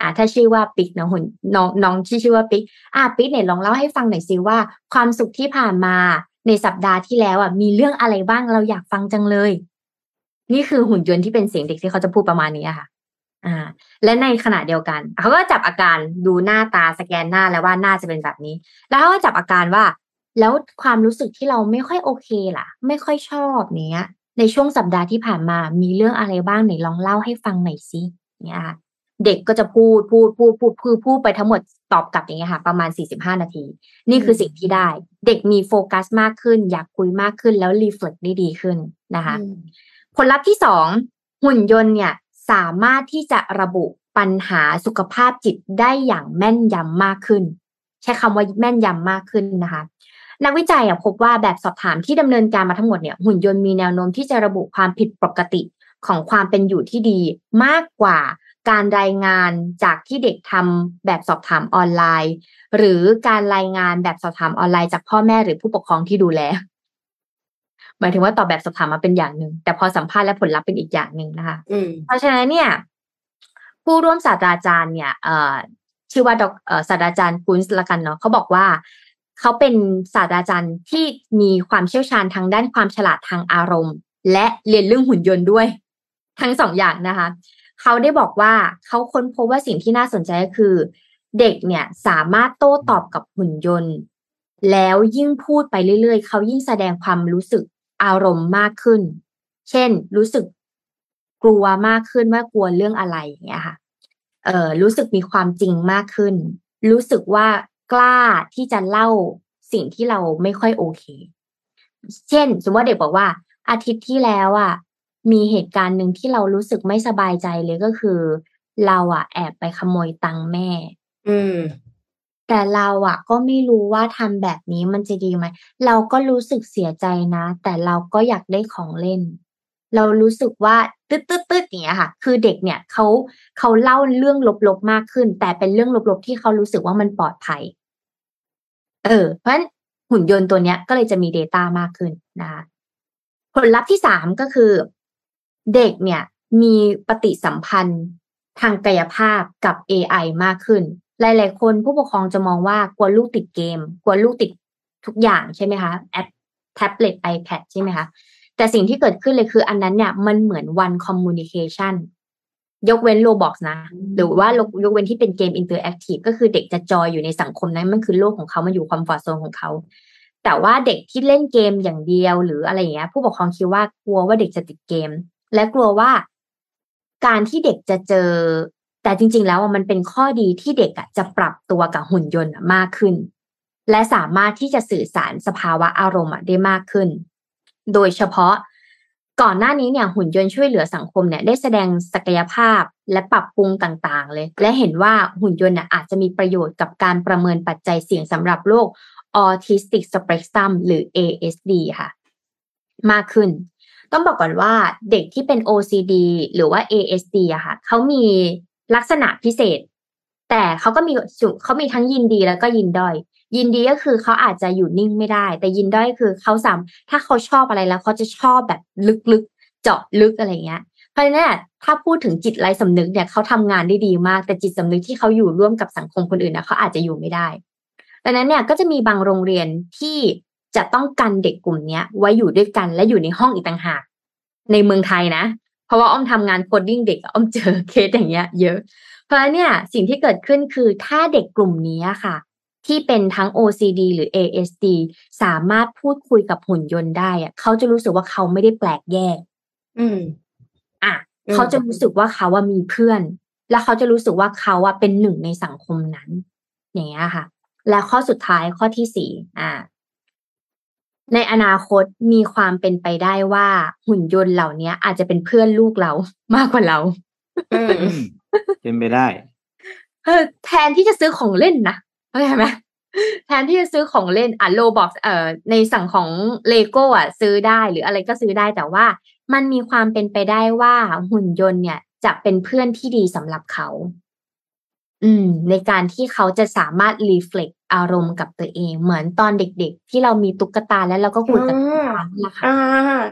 อ่าถ้าชื่อว่าปิ๊กนะหุ่นน้องน้องที่ชื่อว่าปิ๊กอ่าปิ๊กเนี่ยลองเล่าให้ฟังหน่อยสิว่า ความสุขที่ผ่านมาในสัปดาห์ที่แล้วอะมีเรื่องอะไรบ้างเราอยากฟังจังเลย นี่คือหุ่นยนต์ที่เป็นเสียงเด็กที่เขาจะพูดประมาณนี้ค่ะ อ่า และในขณะเดียวกัน เขาก็จับอาการดูหน้าตาสแกนหน้าแล้วว่าหน้าจะเป็นแบบนี้ แล้วเขาก็จับอาการว่า แล้วความรู้สึกที่เราไม่ค่อยโอเคล่ะ ไม่ค่อยชอบเนี้ย ในช่วงสัปดาห์ที่ผ่านมามีเรื่องอะไรบ้างไหนลองเล่าให้ฟังหน่อยสิเนี่ยค่ะเด็กก็จะพูดพูดพูดพูดพูดพูดไปทั้งหมดตอบกลับอย่างเงี้ยค่ะ ประมาณ 45 นาที นี่คือสิ่งที่ได้ เด็กมีโฟกัสมากขึ้น อยากคุยมากขึ้นแล้วรีเฟล็กได้ดีขึ้นนะคะ ผลลัพธ์ที่สองหุ่นยนต์เนี่ยสามารถที่จะระบุปัญหาสุขภาพจิตได้อย่างแม่นยำมากขึ้น ใช้คำว่าแม่นยำมากขึ้นนะคะ นักวิจัยพบว่าแบบสอบถามที่ดำเนินการมาทั้งหมดเนี่ยหุ่นยนต์มีแนวโน้มที่จะระบุความผิดปกติของความเป็นอยู่ที่ดีมากกว่าการรายงานจากที่เด็กทำแบบสอบถามออนไลน์ หรือการรายงานแบบสอบถามออนไลน์จากพ่อแม่หรือผู้ปกครองที่ดูแล หมายถึงว่าตอบแบบสอบถามมาเป็นอย่างหนึ่ง แต่พอสัมภาษณ์และผลลัพธ์เป็นอีกอย่างหนึ่งนะคะอืมเพราะฉะนั้นเนี่ย ผู้ร่วมศาสตราจารย์เนี่ยเอ่อชื่อว่าดอกเอ่อศาสตราจารย์กุนส์ละกันเนาะเขาบอกว่าเขาเป็นศาสตราจารย์ที่มีความเชี่ยวชาญทางด้านความฉลาดทางอารมณ์ และเรียนเรื่องหุ่นยนต์ด้วย ทั้งสองอย่างนะคะเขาได้บอกว่าเขาค้นพบว่าสิ่งที่น่าสนใจก็คือ เด็กเนี่ยสามารถโต้ตอบกับหุ่นยนต์ แล้วยิ่งพูดไปเรื่อยๆ เขายิ่งแสดงความรู้สึก อารมณ์มากขึ้น เช่น รู้สึกกลัวมากขึ้นว่ากลัวเรื่องอะไรอย่างเงี้ยค่ะเอ่อรู้สึกมีความจริงมากขึ้น รู้สึกว่ากล้าที่จะเล่าสิ่งที่เราไม่ค่อยโอเค เช่น สมมติว่าเด็กบอกว่า อาทิตย์ที่แล้วอะมีเหตุการณ์หนึ่งที่เรารู้สึกไม่สบายใจเลยก็คือ เราอะ แอบไปขโมยตังค์แม่ อืม แต่เราอะก็ไม่รู้ว่าทำแบบนี้มันจะดีไหม เราก็รู้สึกเสียใจนะ แต่เราก็อยากได้ของเล่น เรารู้สึกว่าตึ๊ดตึ๊ดตึ๊ดอย่างเงี้ยค่ะ คือเด็กเนี่ยเขาเขาเล่าเรื่องลบๆมากขึ้น แต่เป็นเรื่องลบๆที่เขารู้สึกว่ามันปลอดภัย เออ เพราะฉะนั้นหุ่นยนต์ตัวเนี้ยก็เลยจะมี Data มากขึ้นนะคะผลลัพธ์ที่สามก็คือ เด็กเนี่ยมีปฏิสัมพันธ์ทางกายภาพกับ AI มากขึ้น หลาย ๆ คนผู้ปกครองจะมองว่ากลัวลูกติดเกม กลัวลูกติดทุกอย่างใช่ไหมคะแอปแท็บเล็ต iPad ใช่ไหมคะแต่สิ่งที่เกิดขึ้นเลยคืออันนั้นเนี่ยมันเหมือน one-way communication ยกเว้น Roblox นะ หรือว่ายกเว้นที่เป็นเกม interactive ก็คือเด็กจะจอยอยู่ในสังคมนั้นมันคือโลกของเขา มันอยู่ comfort zone ของเขา แต่ว่าเด็กที่เล่นเกมอย่างเดียวหรืออะไรอย่างเงี้ย ผู้ปกครองคิดว่ากลัวว่าเด็กจะติดเกม และกลัวว่า การที่เด็กจะเจอ แต่จริง ๆ แล้วมันเป็นข้อดีที่เด็กจะปรับตัวกับหุ่นยนต์มากขึ้น และสามารถที่จะสื่อสารสภาวะอารมณ์ได้มากขึ้น โดยเฉพาะก่อนหน้านี้เนี่ยหุ่นยนต์ช่วยเหลือสังคมเนี่ยได้แสดงศักยภาพและปรับปรุงต่างๆ เลย และเห็นว่าหุ่นยนต์เนี่ยอาจจะมีประโยชน์กับการประเมินปัจจัยเสี่ยงสำหรับโรค Autistic Spectrum หรือ ASD ค่ะ มากขึ้น ต้องบอกก่อนว่าเด็กที่เป็น OCD หรือว่า ASD อะค่ะเขามี ลักษณะพิเศษ แต่เขาก็มีเขามีทั้งยินดีแล้วก็ยินด้อย ยินดีก็คือเขาอาจจะอยู่นิ่งไม่ได้ แต่ยินด้อยคือเขาสามถ้าเขาชอบอะไรแล้วเขาจะชอบแบบลึกๆเจาะลึกอะไรเงี้ยเพราะฉะนั้นถ้าพูดถึงจิตไร้สำนึกเนี่ยเขาทำงานได้ดีมาก แต่จิตสำนึกที่เขาอยู่ร่วมกับสังคมคนอื่นนะเขาอาจจะอยู่ไม่ได้ดังนั้นเนี่ยก็จะมีบางโรงเรียนที่จะต้องกันเด็กกลุ่มนี้ไว้อยู่ด้วยกันและอยู่ในห้องอีกต่างหาก ในเมืองไทยนะ เพราะว่าอ้อมทำงาน coding เด็กอ้อมเจอเคสอย่างเงี้ย เยอะ เพราะฉะนั้นเนี่ยสิ่งที่เกิดขึ้นคือถ้าเด็กกลุ่มนี้ค่ะ ที่เป็นทั้ง OCD หรือ ASD สามารถพูดคุยกับหุ่นยนต์ได้อะเขาจะรู้สึกว่าเขาไม่ได้แปลกแยก อืม อะเขาจะรู้สึกว่าเขาว่ามีเพื่อน แล้วเขาจะรู้สึกว่าเขาว่าเป็นหนึ่งในสังคมนั้น อย่างเงี้ยค่ะ และข้อสุดท้ายข้อที่สี่อ่า ในอนาคตมีความเป็นไปได้ว่าหุ่นยนต์เหล่านี้อาจจะเป็นเพื่อนลูกเรามากกว่าเราอืมเป็นไปได้เออแทนที่จะซื้อของเล่นนะเข้าใจไหมแทนที่จะซื้อของเล่นอะโลบอกเอ่อในสั่งของเลโก้อะ ซื้อได้หรืออะไรก็ซื้อได้แต่ว่ามันมีความเป็นไปได้ว่าหุ่นยนต์เนี่ย จะเป็นเพื่อนที่ดีสำหรับเขา อืม ในการที่เขาจะสามารถรีเฟล็ก อารมณ์กับตัวเอง เหมือนตอนเด็กๆ ที่เรามีตุ๊กตาแล้วเราก็คุยกับตุ๊กตานั่นแหละค่ะอ่า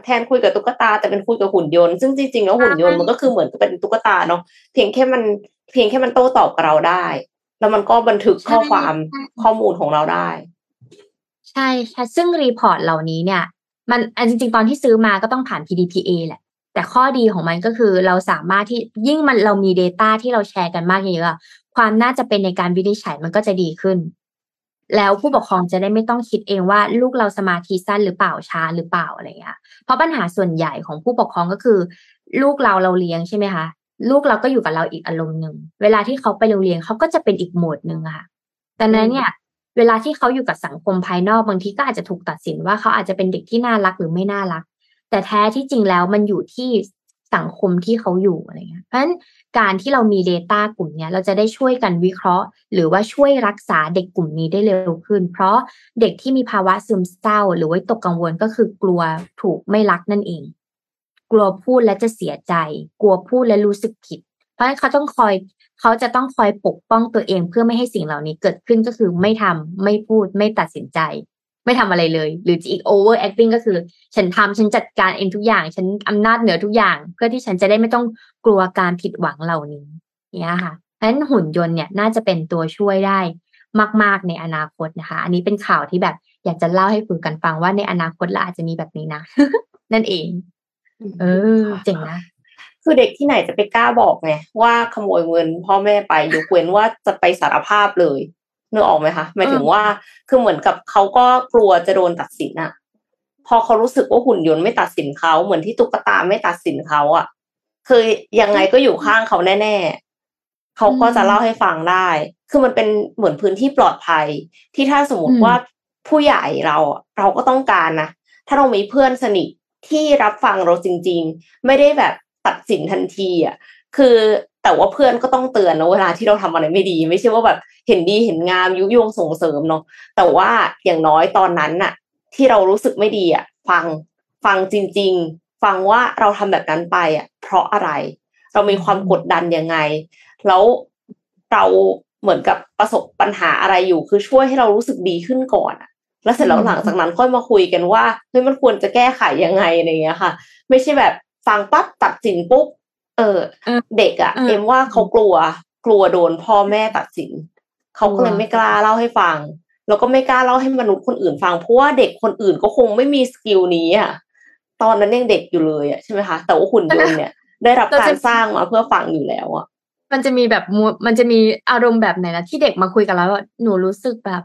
แทนคุยกับตุ๊กตาแต่เป็นคุยกับหุ่นยนต์ซึ่งจริงๆแล้วหุ่นยนต์มันก็คือเหมือนกับเป็นตุ๊กตาเนาะเพียงแค่มันเพียงแค่มันโต้ตอบกับเราได้ แล้วมันก็บันทึกข้อความใช่ข้อมูลของเราได้ ใช่ใช่ซึ่ง report เหล่านี้เนี่ยมันอันจริงๆตอนที่ซื้อมาก็ต้องผ่าน PDPA แหละแต่ข้อดีของมันก็คือเราสามารถที่ยิ่งมันเรามี Data ที่เราแชร์กันมากเยอะอะความน่าจะเป็นในการวินิจฉัยมันก็จะดีขึ้น แล้วผู้ปกครองจะได้ไม่ต้องคิดเองว่าลูกเราสมาธิสั้นหรือเปล่าช้าหรือเปล่าอะไรเงี้ยเพราะปัญหาส่วนใหญ่ของผู้ปกครองก็คือ ลูกเราเราเลี้ยงใช่ไหมคะลูกเราก็อยู่กับเราอีกอารมณ์หนึ่งเวลาที่เขาไปโรงเรียนเขาก็จะเป็นอีกโหมดหนึ่งอะค่ะดังนั้นเนี่ย เวลาที่เขาอยู่กับสังคมภายนอกบางทีก็อาจจะถูกตัดสินว่าเขาอาจจะเป็นเด็กที่น่ารักหรือไม่น่ารัก แต่แท้ที่จริงแล้วมันอยู่ที่สังคมที่เขาอยู่อะไรเงี้ยเพราะฉะนั้น การที่เรามี Data กลุ่มเนี้ยเราจะได้ช่วยกันวิเคราะห์ หรือว่าช่วยรักษาเด็กกลุ่มนี้ได้เร็วขึ้น เพราะเด็กที่มีภาวะซึมเศร้า หรือว่าตกกังวลก็คือกลัวถูกไม่รักนั่นเอง กลัวพูดและจะเสียใจ กลัวพูดและรู้สึกผิด เพราะฉะนั้นเขาต้องคอยเขาจะต้องคอยปกป้องตัวเองเพื่อไม่ให้สิ่งเหล่านี้เกิดขึ้นก็คือไม่ทำไม่พูดไม่ตัดสินใจ ไม่ทำอะไรเลย หรืออีก over acting ก็คือ ฉันทำฉันจัดการเองทุกอย่าง ฉันอำนาจเหนือทุกอย่าง เพื่อที่ฉันจะได้ไม่ต้องกลัวการผิดหวังเหล่านี้เนี่ยค่ะเพราะฉะนั้นหุ่นยนต์เนี่ยน่าจะเป็นตัวช่วยได้มาก ๆ ในอนาคตนะคะ อันนี้เป็นข่าวที่แบบอยากจะเล่าให้คุยกันฟังว่าในอนาคตเราอาจจะมีแบบนี้นะ นั่นเอง เออเจ๋งนะคือเด็กที่ไหนจะไปกล้าบอกไงว่าขโมยเงินพ่อแม่ไปยกเว้นว่าจะไปสารภาพเลย นึกออกไหมคะหมายถึงว่าคือเหมือนกับเขาก็กลัวจะโดนตัดสินอะพอเขารู้สึกว่าหุ่นยนต์ไม่ตัดสินเขาเหมือนที่ตุ๊กตาไม่ตัดสินเขาอะคือยังไงก็อยู่ข้างเขาแน่ๆเขาก็จะเล่าให้ฟังได้ คือมันเป็นเหมือนพื้นที่ปลอดภัย ที่ถ้าสมมติว่าผู้ใหญ่เราอะเราก็ต้องการนะถ้าเรามีเพื่อนสนิทที่รับฟังเราจริง ๆ ไม่ได้แบบตัดสินทันทีอะคือ แต่ว่าเพื่อนก็ต้องเตือนนะเวลาที่เราทำอะไรไม่ดี ไม่ใช่ว่าแบบเห็นดีเห็นงามยุยงส่งเสริมเนาะแต่ว่าอย่างน้อยตอนนั้นน่ะ ที่เรารู้สึกไม่ดีอะ ฟังฟังจริง ๆ ฟังว่าเราทำแบบนั้นไปอะ เพราะอะไร เรามีความกดดันยังไง แล้วเราเหมือนกับประสบปัญหาอะไรอยู่ คือช่วยให้เรารู้สึกดีขึ้นก่อนอะแล้วเสร็จแล้วหลังจากนั้นค่อยมาคุยกันว่าเฮ้ยมันควรจะแก้ไขยังไงอะไรเงี้ยค่ะ ไม่ใช่แบบฟังปั๊บตัดสินปุ๊บ เออ เด็กอะ่ะเอ็มว่าเขากลัว กลัวโดนพ่อแม่ตัดสินเขาก็เลยไม่กล้าเล่าให้ฟัง แล้วก็ไม่กล้าเล่าให้มนุษย์คนอื่นฟังเพราะว่าเด็กคนอื่นก็คงไม่มีสกิลนี้อะตอนนั้นยังเด็กอยู่เลยอะใช่ไหมคะแต่ว่าหุ่นยนต์เนี่ย ได้รับการสร้างมาเพื่อฟังอยู่แล้วอะมันจะมีแบบมูมันจะมีอารมณ์แบบไหนนะที่เด็กมาคุยกับเราว่าหนูรู้สึกแบบ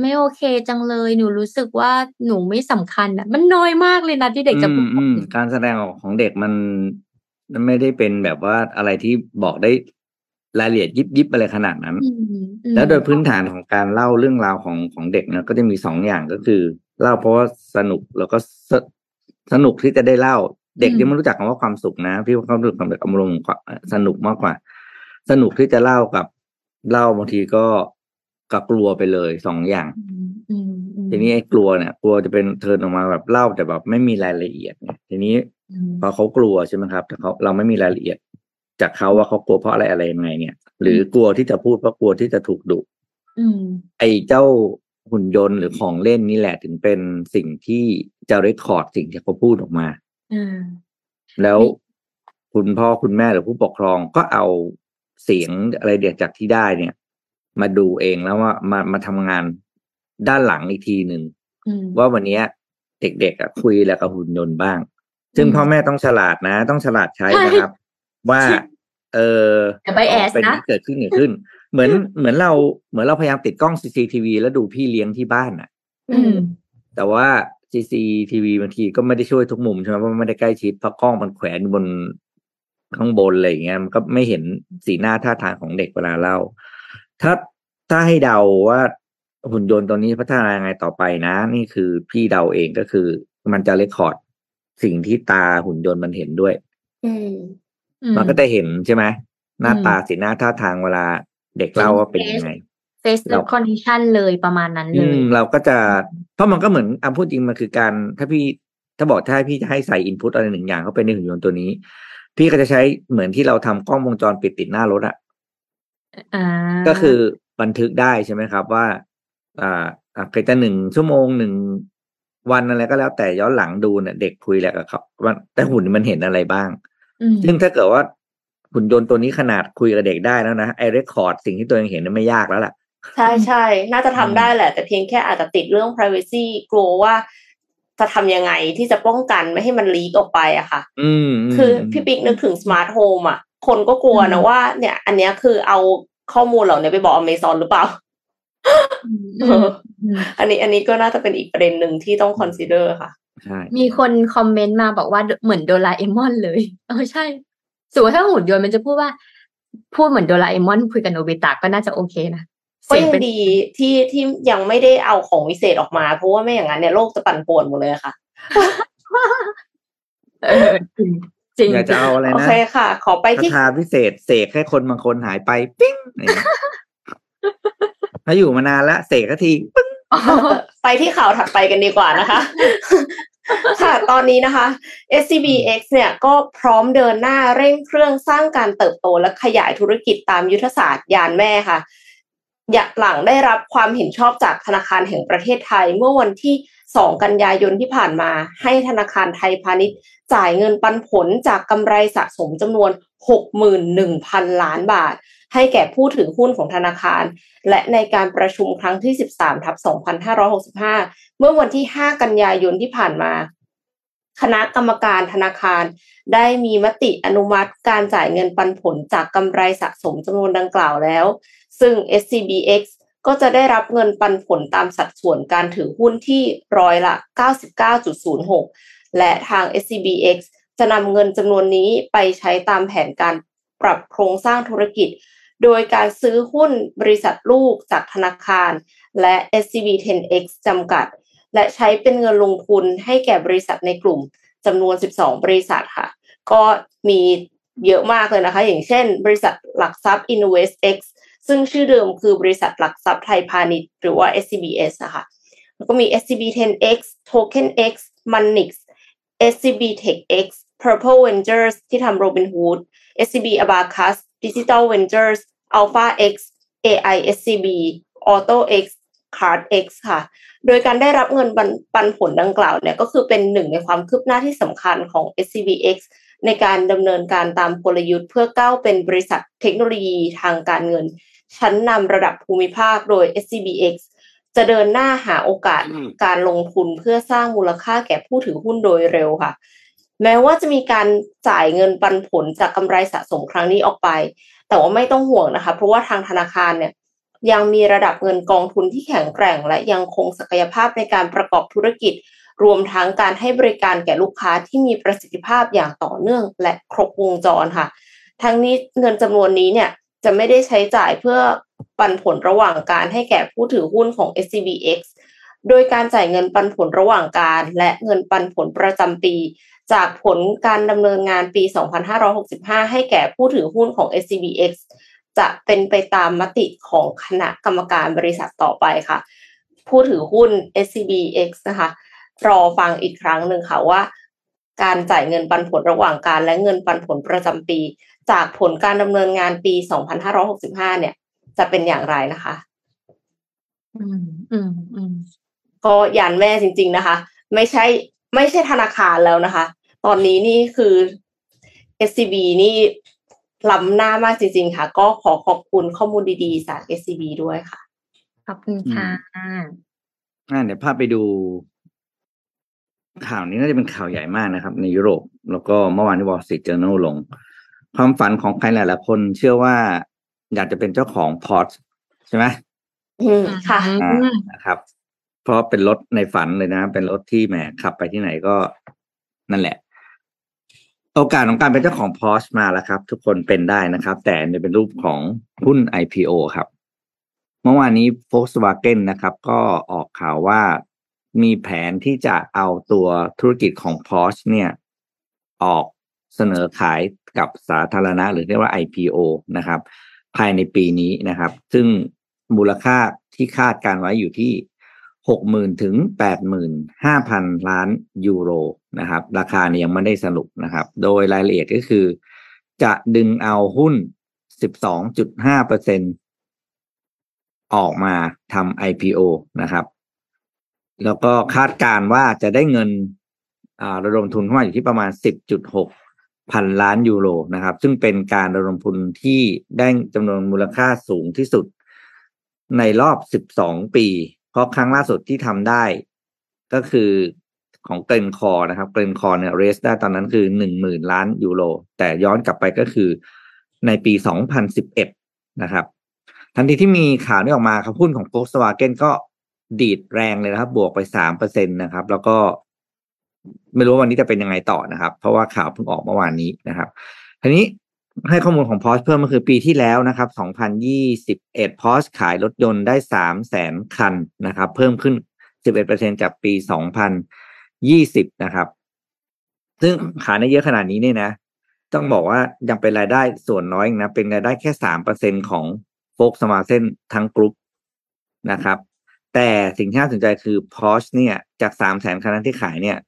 ไม่โอเคจังเลยหนูรู้สึกว่าหนูไม่สำคัญอะ มันน้อยมากเลยนะที่เด็กจะพูดอืมอืมการแสดงออกของเด็กมันมัน ไม่ได้เป็นแบบว่าอะไรที่บอกได้รายละเอียดยิบยิบอะไรขนาดนั้นอืมอืมแล้วโดยพื้นฐานของการเล่าเรื่องราวของของเด็กเนี่ยก็จะมีสองอย่างก็คือ เล่าเพราะว่าสนุกแล้วก็สสนุกที่จะได้เล่า เด็กอืมยังไม่รู้จักคำว่าความสุขนะ พี่ว่าเขาดูความแบบอารมณ์ความสนุกมากกว่า สนุกที่จะเล่ากับเล่าบางทีก็กับกลัวไปเลยสองอย่างอืมอืมอืมทีนี้ไอ้กลัวเนี่ย กลัวจะเป็นเทิร์นออกมาแบบเล่าแต่แบบไม่มีรายละเอียดไงทีนี้ อืมพอเขากลัวใช่ไหมครับแต่เขาเราไม่มีรายละเอียด จากเขาว่าเขากลัวเพราะอะไรอะไรยังไงเนี่ย หรือกลัวที่จะพูดเพราะกลัวที่จะถูกดุอืมไอ้เจ้าหุ่นยนต์หรือของเล่นนี่แหละถึงเป็นสิ่งที่จะเรคคอร์ดสิ่งที่เขาพูดออกมาอ่าแล้วนี่คุณพ่อคุณแม่หรือผู้ปกครองก็เอาเสียงอะไรเดียจากที่ได้เนี่ย มาดูเองแล้วว่ามามาทำงานด้านหลังอีกทีหนึ่งอืมว่าวันเนี้ยเด็กๆอะคุยอะไรกับหุ่นยนต์บ้าง ซึ่งอืมพ่อแม่ต้องฉลาดนะ ต้องฉลาดใช้ใช่นะครับ ว่า เอออย่า bias เป็นนะเกิดขึ้นเกิดขึ้น เหมือนเหมือนเราเหมือนเราพยายามติดกล้อง CCTV แล้วดูพี่เลี้ยงที่บ้านอะอืมแต่ว่า CCTV บางทีก็ไม่ได้ช่วยทุกมุมใช่ไหมเพราะมันไม่ได้ใกล้ชิดเพราะกล้องมันแขวนอยู่บนข้างบนอะไรอย่างเงี้ยมันก็ไม่เห็นสีหน้าท่าทางของเด็กเวลาเล่า ถ้าถ้าให้เดาว่าหุ่นยนต์ตัวนี้พัฒนายังไงต่อไปนะ นี่คือพี่เดาเองก็คือมันจะเรคคอร์ด สิ่งที่ตาหุ่นยนต์มันเห็นด้วย อืมมันก็จะเห็นใช่ไหมหน้าอืมตาสีหน้าท่าทางเวลาเด็กเล่าว่าเป็นยังไง face เรา recognition เลยประมาณนั้นเลอืยมเราก็จะ เพราะมันก็เหมือนอะพูดจริงมันคือการ ถ้าพี่ถ้าบอกถ้าพี่จะให้ใส่อินพุตอะไรหนึ่งอย่างเข้าไปในหุ่นยนต์ตัวนี้ พี่ก็จะใช้เหมือนที่เราทำกล้องวงจรปิดติดหน้ารถอะอ่าก็คือบันทึกได้ใช่ไหมครับว่า อ่าอะเคยจะหนึ่งชั่วโมงหนึ่ง วันอะไรก็แล้วแต่ย้อนหลังดูเนี่ยเด็กคุยแล้วกับเขาว่าแต่หุ่นมันเห็นอะไรบ้างอืมซึ่งถ้าเกิดว่าหุ่นยนต์ตัวนี้ขนาดคุยกับเด็กได้แล้วนะไอเรคคอร์ดสิ่งที่ตัวเองเห็นนั้นไม่ยากแล้วล่ะ ใช่ใช่น่าจะทำอืมได้แหละ แต่เพียงแค่อาจจะติดเรื่อง privacy กลัวว่าจะทำยังไงที่จะป้องกันไม่ให้มันลีกออกไปอะค่ะอืมมคือพี่ปิ๊กนึกถึง smart home อะคนก็กลัวนะอืมว่าเนี่ย อันเนี้ยคือเอาข้อมูลเหล่านี้ไปบอก Amazon หรือเปล่า อืมอืมอืมอันนี้อันนี้ก็น่าจะเป็นอีกประเด็นหนึ่งที่ต้อง consider ค่ะใช่มีคนคอมเมนต์มาบอกว่าเหมือนโดราเอมอนเลยเออใช่สมมติถ้าหุ่นยนต์มันจะพูดว่า พูดเหมือนโดราเอมอนคุยกับโนบิตะก็น่าจะโอเคนะก็เสียงยังเป็นดีที่ที่ยังไม่ได้เอาของวิเศษออกมา เพราะว่าไม่อย่างนั้นเนี่ยโลกจะปั่นป่วนหมดเลยค่ะเออจริงจริงอยากจะเอาอะไรโอนะเคค่ะ ขอไปคาที่ถาพิเศษเสกให้คนบางคนหายไป ปิ้งอะไรอย่าง เงี้ยถ้าอยู่มานานแล้วเสกทีไปที่ข่าวถัดไปกันดีกว่านะคะ ค่ะ ตอนนี้นะคะ SCBX เนี่ยก็พร้อมเดินหน้าเร่งเครื่องสร้างการเติบโตและขยายธุรกิจตามยุทธศาสตร์ยานแม่ค่ะอยากหลังได้รับความเห็นชอบจากธนาคารแห่งประเทศไทย เมื่อวันที่ 2 กันยายนที่ผ่านมา ให้ธนาคารไทยพาณิชย์ จ่ายเงินปันผลจากกำไรสะสมจำนวน 61,000 ล้านบาท ให้แก่ผู้ถือหุ้นของธนาคาร และในการประชุมครั้งที่ 13ทับ2565 เมื่อวันที่ 5 กันยายนที่ผ่านมา คณะกรรมการธนาคาร ได้มีมติอนุมัติการจ่ายเงินปันผลจากกำไรสะสมจำนวนดังกล่าวแล้ว ซึ่ง SCBX ก็จะได้รับเงินปันผลตามสัดส่วนการถือหุ้นที่ร้อยละ 99.06 และทาง SCBX จะนำเงินจำนวนนี้ไปใช้ตามแผนการปรับโครงสร้างธุรกิจ โดยการซื้อหุ้นบริษัทลูกจากธนาคาร และ SCB 10X จำกัด และใช้เป็นเงินลงทุนให้แก่บริษัทในกลุ่มจำนวน 12 บริษัทค่ะ ก็มีเยอะมากเลยนะคะ อย่างเช่น บริษัทหลักทรัพย์ InvestX ซึ่งชื่อเดิมคือบริษัทหลักทรัพย์ไทยพาณิชย์หรือว่า SCBS นะคะแล้วก็มี SCB 10X TokenX Manix SCB TechX Purple Ventures ที่ทำ Robinhood SCB Abacus Digital Ventures Alpha X AI SCB Auto X Card X ค่ะ โดยการได้รับเงินปันปนผลดังกล่าวเนี่ยก็คือเป็นหนึ่งในความคืบหน้าที่สำคัญของ SCBX ในการดำเนินการตามกลยุทธ์เพื่อก้าวเป็นบริษัทเทคโนโลยีทางการเงิน ชั้นนำระดับภูมิภาคโดย SCBX จะเดินหน้าหาโอกาสการลงทุนเพื่อสร้างมูลค่าแก่ผู้ถือหุ้นโดยเร็วค่ะ แม้ว่าจะมีการจ่ายเงินปันผลจากกำไรสะสมครั้งนี้ออกไป แต่ว่าไม่ต้องห่วงนะคะ เพราะว่าทางธนาคารเนี่ยยังมีระดับเงินกองทุนที่แข็งแกร่ง และยังคงศักยภาพในการประกอบธุรกิจ รวมทั้งการให้บริการแก่ลูกค้าที่มีประสิทธิภาพอย่างต่อเนื่อง และครบวงจรค่ะ ทั้งนี้เงินจำนวนนี้เนี่ยจะไม่ได้ใช้จ่ายเพื่อปันผลระหว่างการให้แก่ผู้ถือหุ้นของ SCBX โดยการจ่ายเงินปันผลระหว่างการ และเงินปันผลประจำปี จากผลการดำเนินงานปี 2565 ให้แก่ผู้ถือหุ้นของ SCBX จะเป็นไปตามมติของคณะกรรมการบริษัทต่อไปค่ะ ผู้ถือหุ้น SCBX นะคะ รอฟังอีกครั้งหนึ่งค่ะว่า การจ่ายเงินปันผลระหว่างการและเงินปันผลประจำปี จากผลการดำเนินงานปี 2565 เนี่ย จะเป็นอย่างไรนะคะ อืมอืมอืมก็ยันแม่จริง ๆ นะคะ ไม่ใช่ไม่ใช่ธนาคารแล้วนะคะ ตอนนี้นี่คือ SCB นี่ล้ำหน้ามากจริง ๆ ค่ะ ก็ขอขอบคุณข้อมูลดีๆ จาก SCB ด้วยค่ะ ขอบคุณค่ะอ่าเดี๋ยวพาไปดู ข่าวนี้น่าจะเป็นข่าวใหญ่มากนะครับ ในยุโรป แล้วก็เมื่อวานที่ Wall Street Journal ลง ความฝันของใครหลายๆคนเชื่อว่าอยากจะเป็นเจ้าของพอร์ตใช่ไหมอืมค่ะอ่านะครับ เพราะเป็นรถในฝันเลยนะ เป็นรถที่แหมขับไปที่ไหนก็นั่นแหละ โอกาสของการเป็นเจ้าของ Porsche มาแล้วครับ ทุกคนเป็นได้นะครับ แต่เนี่ยเป็นรูปของหุ้น IPO ครับ เมื่อวานนี้ Volkswagen นะครับ ก็ออกข่าวว่ามีแผนที่จะเอาตัวธุรกิจของ Porsche เนี่ย ออกเสนอขายกับสาธารณะ หรือเรียกว่า IPO นะครับ ภายในปีนี้นะครับ ซึ่งมูลค่าที่คาดการไว้อยู่ที่ หกหมื่นถึงแปดหมื่นห้าพันล้านยูโรนะครับ ราคาเนี่ยยังไม่ได้สรุปนะครับ โดยรายละเอียดก็คือ จะดึงเอาหุ้นสิบสองจุดห้าเปอร์เซ็นออกมาทำ IPO นะครับ แล้วก็คาดการว่าจะได้เงินอ่าระดมทุนเข้ามาอยู่ที่ประมาณสิบจุดหกพันล้านยูโรนะครับ ซึ่งเป็นการระดมทุนที่ได้จำนวนมูลค่าสูงที่สุดในรอบ 12 ปี เพราะครั้งล่าสุดที่ทำได้ ก็คือของเกรนคอนะครับเกรนคอเนี่ยเรสได้ตอนนั้นคือ10,000ล้านยูโร แต่ย้อนกลับไปก็คือในปี2011นสิบเอ็ดนะครับ ทันทีที่มีข่าวนี้ออกมาครับหุ้นของ Volkswagen ก็ดีดแรงเลยนะครับ บวกไป3%นะครับ แล้วก็ไม่รู้ว่าวันนี้จะเป็นยังไงต่อนะครับ เพราะว่าข่าวเพิ่งออกเมื่อวานนี้นะครับทีนี้ ให้ข้อมูลของ Porsche เพิ่มก็คือปีที่แล้วนะครับ2021 Porsche ขายรถยนต์ได้3แสนคันนะครับ เพิ่มขึ้น 11%จากปี 2020 นะครับ ซึ่งขายได้เยอะขนาดนี้เนี่ยนะ ต้องบอกว่ายังเป็นรายได้ส่วนน้อยนะ เป็นรายได้แค่ 3%ของโฟกสมาเซนทั้งกรุ๊ปนะครับ แต่สิ่งที่น่าสนใจคือ Porsche เนี่ย จาก 3 แสนคันที่ขายเนี่ย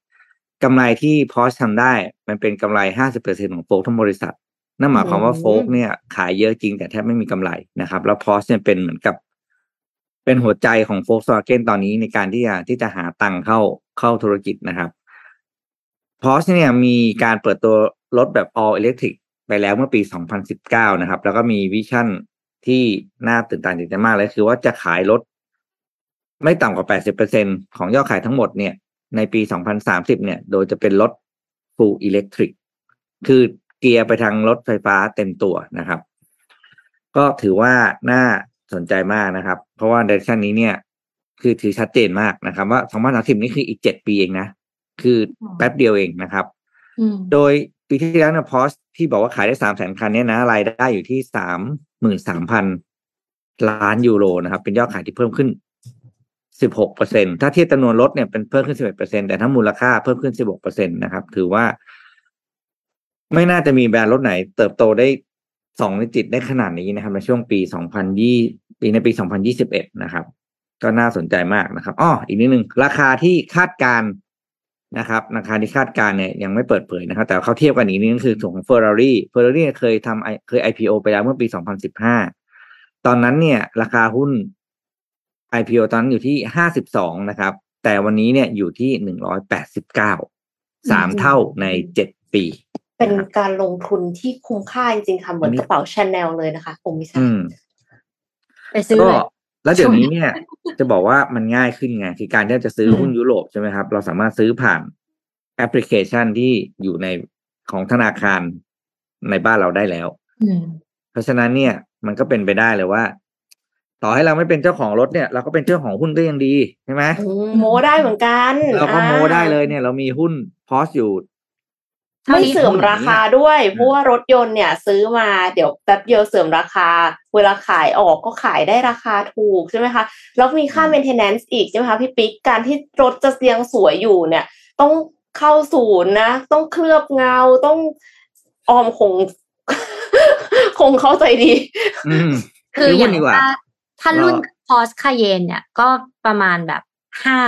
กำไรที่ Porsche ทำได้ มันเป็นกำไร 50%ของโฟกทั้งบริษัท นั่นหมายความว่าอืมโฟกเนี่ย ขายเยอะจริงแต่แทบไม่มีกำไรนะครับ แล้วพอสเนี่ยเป็นเหมือนกับ เป็นหัวใจของโฟกสวาเกนตอนนี้ในการที่จะที่จะหาตังค์เข้าเข้าธุรกิจนะครับพอสเนี่ยมีการเปิดตัวรถแบบ all electric ไปแล้วเมื่อปี 2019 นะครับ แล้วก็มีวิชั่นที่น่าตื่นตาตื่นใจมากเลยคือว่าจะขายรถไม่ต่ำกว่า 80%ของยอดขายทั้งหมดเนี่ย ในปี 2030 เนี่ย โดยจะเป็นรถ full electric คือ เกียร์ไปทางรถไฟฟ้าเต็มตัวนะครับ ก็ถือว่าน่าสนใจมากนะครับ เพราะว่า direction นี้เนี่ย คือถือชัดเจนมากนะครับ ว่า2030นี่คืออีก7ปีเองนะ คือแป๊บเดียวเองนะครับอืมโดยปีที่แล้วเนี่ยพอสที่บอกว่าขายได้สามแสนคันเนี่ยนะรายได้อยู่ที่สามหมื่นสามพันล้านยูโรนะครับ เป็นยอดขายที่เพิ่มขึ้นสิบหกเปอร์เซ็นถ้าเทียบจำนวนรถเนี่ยเป็นเพิ่มขึ้นสิบเอ็ดเปอร์เซ็นแต่ถ้ามูลค่าเพิ่มขึ้นสิบหกเปอร์เซ็นนะครับ ถือว่า ไม่น่าจะมีแบรนด์รถไหน เติบโตได้สองนิจิตได้ขนาดนี้นะครับในช่วงปีสองพันยี่ปีในปีสองพันยี่สิบเอ็ดนะครับ ก็น่าสนใจมากนะครับอ้ออีกนิดนึงราคาที่คาดการณ์นะครับราคาที่คาดการณ์เนี่ยยังไม่เปิดเผยนะครับ แต่เขาเทียบกันอีกนิดนึงคือส่วนของเฟอร์รารี่เฟอร์รารี่เคยทำเคย IPO ไปแล้วเมื่อปี 2015 ตอนนั้นเนี่ย ราคาหุ้น IPO ตอนนั้นอยู่ที่ 52 นะครับ แต่วันนี้เนี่ยอยู่ที่ 189 สามเท่าใน 7 ปี เป็นการลงทุนที่คุ้มค่าจริงๆค่ะเหมือนกระเป๋าชาแนลเลยนะคะผมไม่ทราบอืมไปซื้อก็เลยแล้วเดี๋ยวนี้เนี่ย จะบอกว่ามันง่ายขึ้นไงคือการที่จะซื้อหุ้นยุโรปใช่ไหมครับ เราสามารถซื้อผ่านแอปพลิเคชันที่อยู่ในของธนาคารในบ้านเราได้แล้วอืมเพราะฉะนั้นเนี่ย มันก็เป็นไปได้เลยว่า ต่อให้เราไม่เป็นเจ้าของรถเนี่ย เราก็เป็นเจ้าของหุ้นก็ยังดีใช่ไหมอืมโมได้เหมือนกัน เราก็โมอ่ได้เลยเนี่ย เรามีหุ้นพอสอยู่ ไม่เสื่อมราคาด้วยเพราะว่ารถยนต์เนี่ยซื้อมาเดี๋ยวแป๊บเดียวเสื่อมราคา เวลาขายออกก็ขายได้ราคาถูกใช่ไหมคะแล้วมีค่า maintenance อีกใช่ไหมคะพี่ปิ๊กการที่รถจะยังสวยอยู่เนี่ย ต้องเข้าศูนย์นะ ต้องเคลือบเงาต้องออมคง คงเข้าใจดีอืมคืออย่างดีกว่าถ้าถ้ารุ่นเรา Porsche Cayenne เนี่ย ก็ประมาณแบบห้า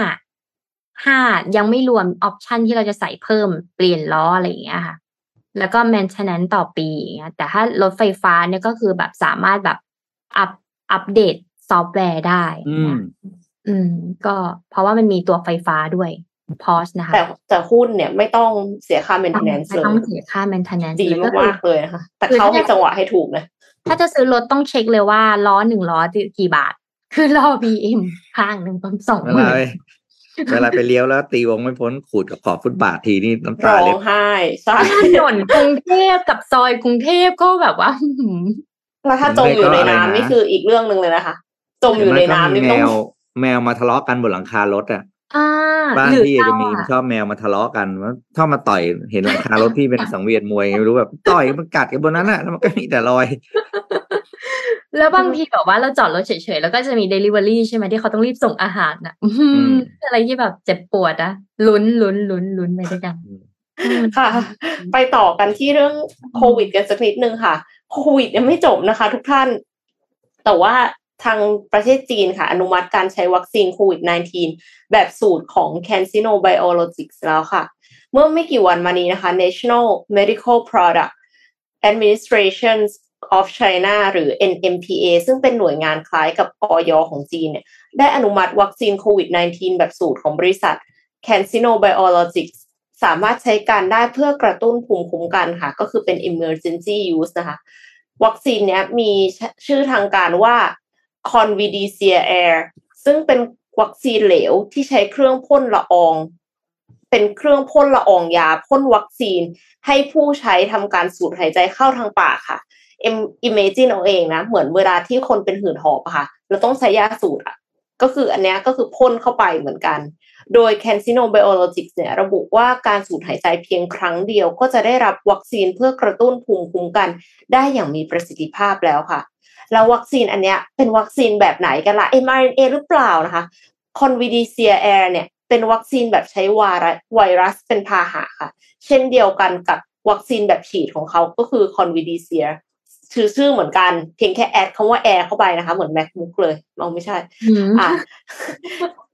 ห้ายังไม่รวม option ที่เราจะใส่เพิ่มเปลี่ยนล้ออะไรอย่างเงี้ยค่ะ แล้วก็ maintenance ต่อปีอย่างเงี้ย แต่ถ้ารถไฟฟ้าเนี่ยก็คือแบบสามารถแบบอัปอัปเดตซอฟต์แวร์ได้ อืม อืม ก็เพราะว่ามันมีตัวไฟฟ้าด้วยพอสนะคะ แต่แต่หุ้นเนี่ยไม่ต้องเสียค่าไม่ maintenance เลยต้องเสียค่า maintenance ดีเลยก็คือมากๆเลยนะคะแต่คือเขาถ้ามีจังหวะให้ถูกนะ ถ้าจะซื้อรถต้องเช็คเลยว่าล้อหนึ่งล้อกี่บาท คือล้อ BM ข้างหนึ่งประมาณสองเวหมื่ลานไป เวลาไปเลี้ยวแล้วตีวงไม่พ้นขูดกับขอบฟุตบาททีนี่น้ำตาร้อเล็งดไห้ใช่ถนนกรุงเทพกับซอยกรุงเทพก็แบบว่าอื้อหือแล้วถ้าจมอยู่ในน้ำนี่คืออีกเรื่องหนึ่งเลยนะคะจมอยู่ในน้ำนี่แมต้องวแมวมาทะเลาะกันบนหลังคารถอะอ่าบ้านหรือพี่เราจะมีอะชอบแมวมาทะเลาะกันว่าชอบมาต่อยเห็นหลังคารถพี่เป็นสังเวียนมวยไม่รู้แบบต่อยมันกัดกันบนนั้นอะแล้วมันก็มีแต่รอย แล้วบางทีแบบว่าเราจอดรถเฉยๆ แล้วก็จะมี Delivery ใช่ไหมที่เขาต้องรีบส่งอาหารน่ะอื้อหือมอะไรที่แบบเจ็บปวดอะลุ้นลุ้นลุ้นลุ้นไปด้วยกันอืมค่ะ ไปต่อกันที่เรื่องโควิดกันสักนิดนึงค่ะ โควิดยังไม่จบนะคะ ทุกท่าน แต่ว่าทางประเทศจีนค่ะ อนุมัติการใช้วัคซีนโควิด -19 แบบสูตรของ CanSino Biologics แล้วค่ะ เมื่อไม่กี่วันมานี้นะคะ National Medical Product Administration of China หรือ NMPA ซึ่งเป็นหน่วยงานคล้ายกับออยของจีนเนี่ยได้อนุมัติวัคซีนโควิด -19 แบบสูตรของบริษัท CanSino Biologics สามารถใช้การได้เพื่อกระตุ้นภูมิคุ้มกันค่ะ ก็คือเป็น emergency use นะคะ วัคซีนเนี้ยมีชื่อทางการว่า Convidecia Air ซึ่งเป็นวัคซีนเหลวที่ใช้เครื่องพ่นละออง เป็นเครื่องพ่นละอองยาพ่นวัคซีนให้ผู้ใช้ทำการสูดหายใจเข้าทางปากค่ะ เอ็ม imagine เอาเองนะเหมือนเวลาที่คนเป็นหืดหอบอะค่ะเราต้องใช้ยาสูดอะก็คืออันเนี้ยก็คือพ่นเข้าไปเหมือนกัน โดย CanSino Biologics เนี่ยระบุว่าการสูดหายใจเพียงครั้งเดียว ก็จะได้รับวัคซีนเพื่อกระตุ้นภูมิคุ้มกัน ได้อย่างมีประสิทธิภาพแล้วค่ะ แล้ววัคซีนอันเนี้ยเป็นวัคซีนแบบไหนกันละ mRNA หรือเปล่านะคะ Convidia Air เนี่ยเป็นวัคซีนแบบใช้วาระไวรัสเป็นพาหะค่ะ เช่นเดียวกันกับวัคซีนแบบฉีดของเขาก็คือ Convidia ชื่อชื่อเหมือนกันเพียงแค่แอดคำว่า Air เข้าไปนะคะ เหมือน MacBook เลยเอาไม่ใช่อืมอะ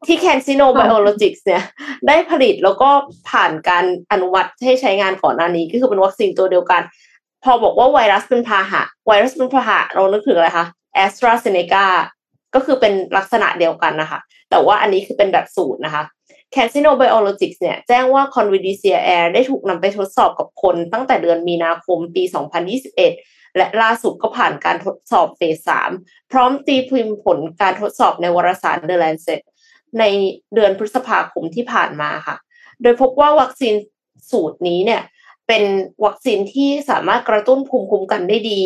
ที่ CanSino Biologics เนี่ย ได้ผลิตแล้วก็ผ่านการอนุมัติให้ใช้งานก่อนหน้านี้ ก็คือเป็นวัคซีนตัวเดียวกัน พอบอกว่าไวรัสเป็นพาหะ ไวรัสเป็นพาหะ เรานึกถึงอะไรคะ AstraZeneca ก็คือเป็นลักษณะเดียวกันนะคะ แต่ว่าอันนี้คือเป็นแบบสูตรนะคะ CanSino Biologics เนี่ย แจ้งว่า Convidia Air ได้ถูกนำไปทดสอบกับคนตั้งแต่เดือนมีนาคมปี 2021 และล่าสุดก็ผ่านการทดสอบเฟส3พร้อมตีพิมพ์ผลการทดสอบในวารสาร The Lancet ในเดือนพฤษภาคมที่ผ่านมาค่ะ โดยพบว่าวัคซีนสูตรนี้เนี่ยเป็นวัคซีนที่สามารถกระตุ้นภูมิคุ้มกันได้ดี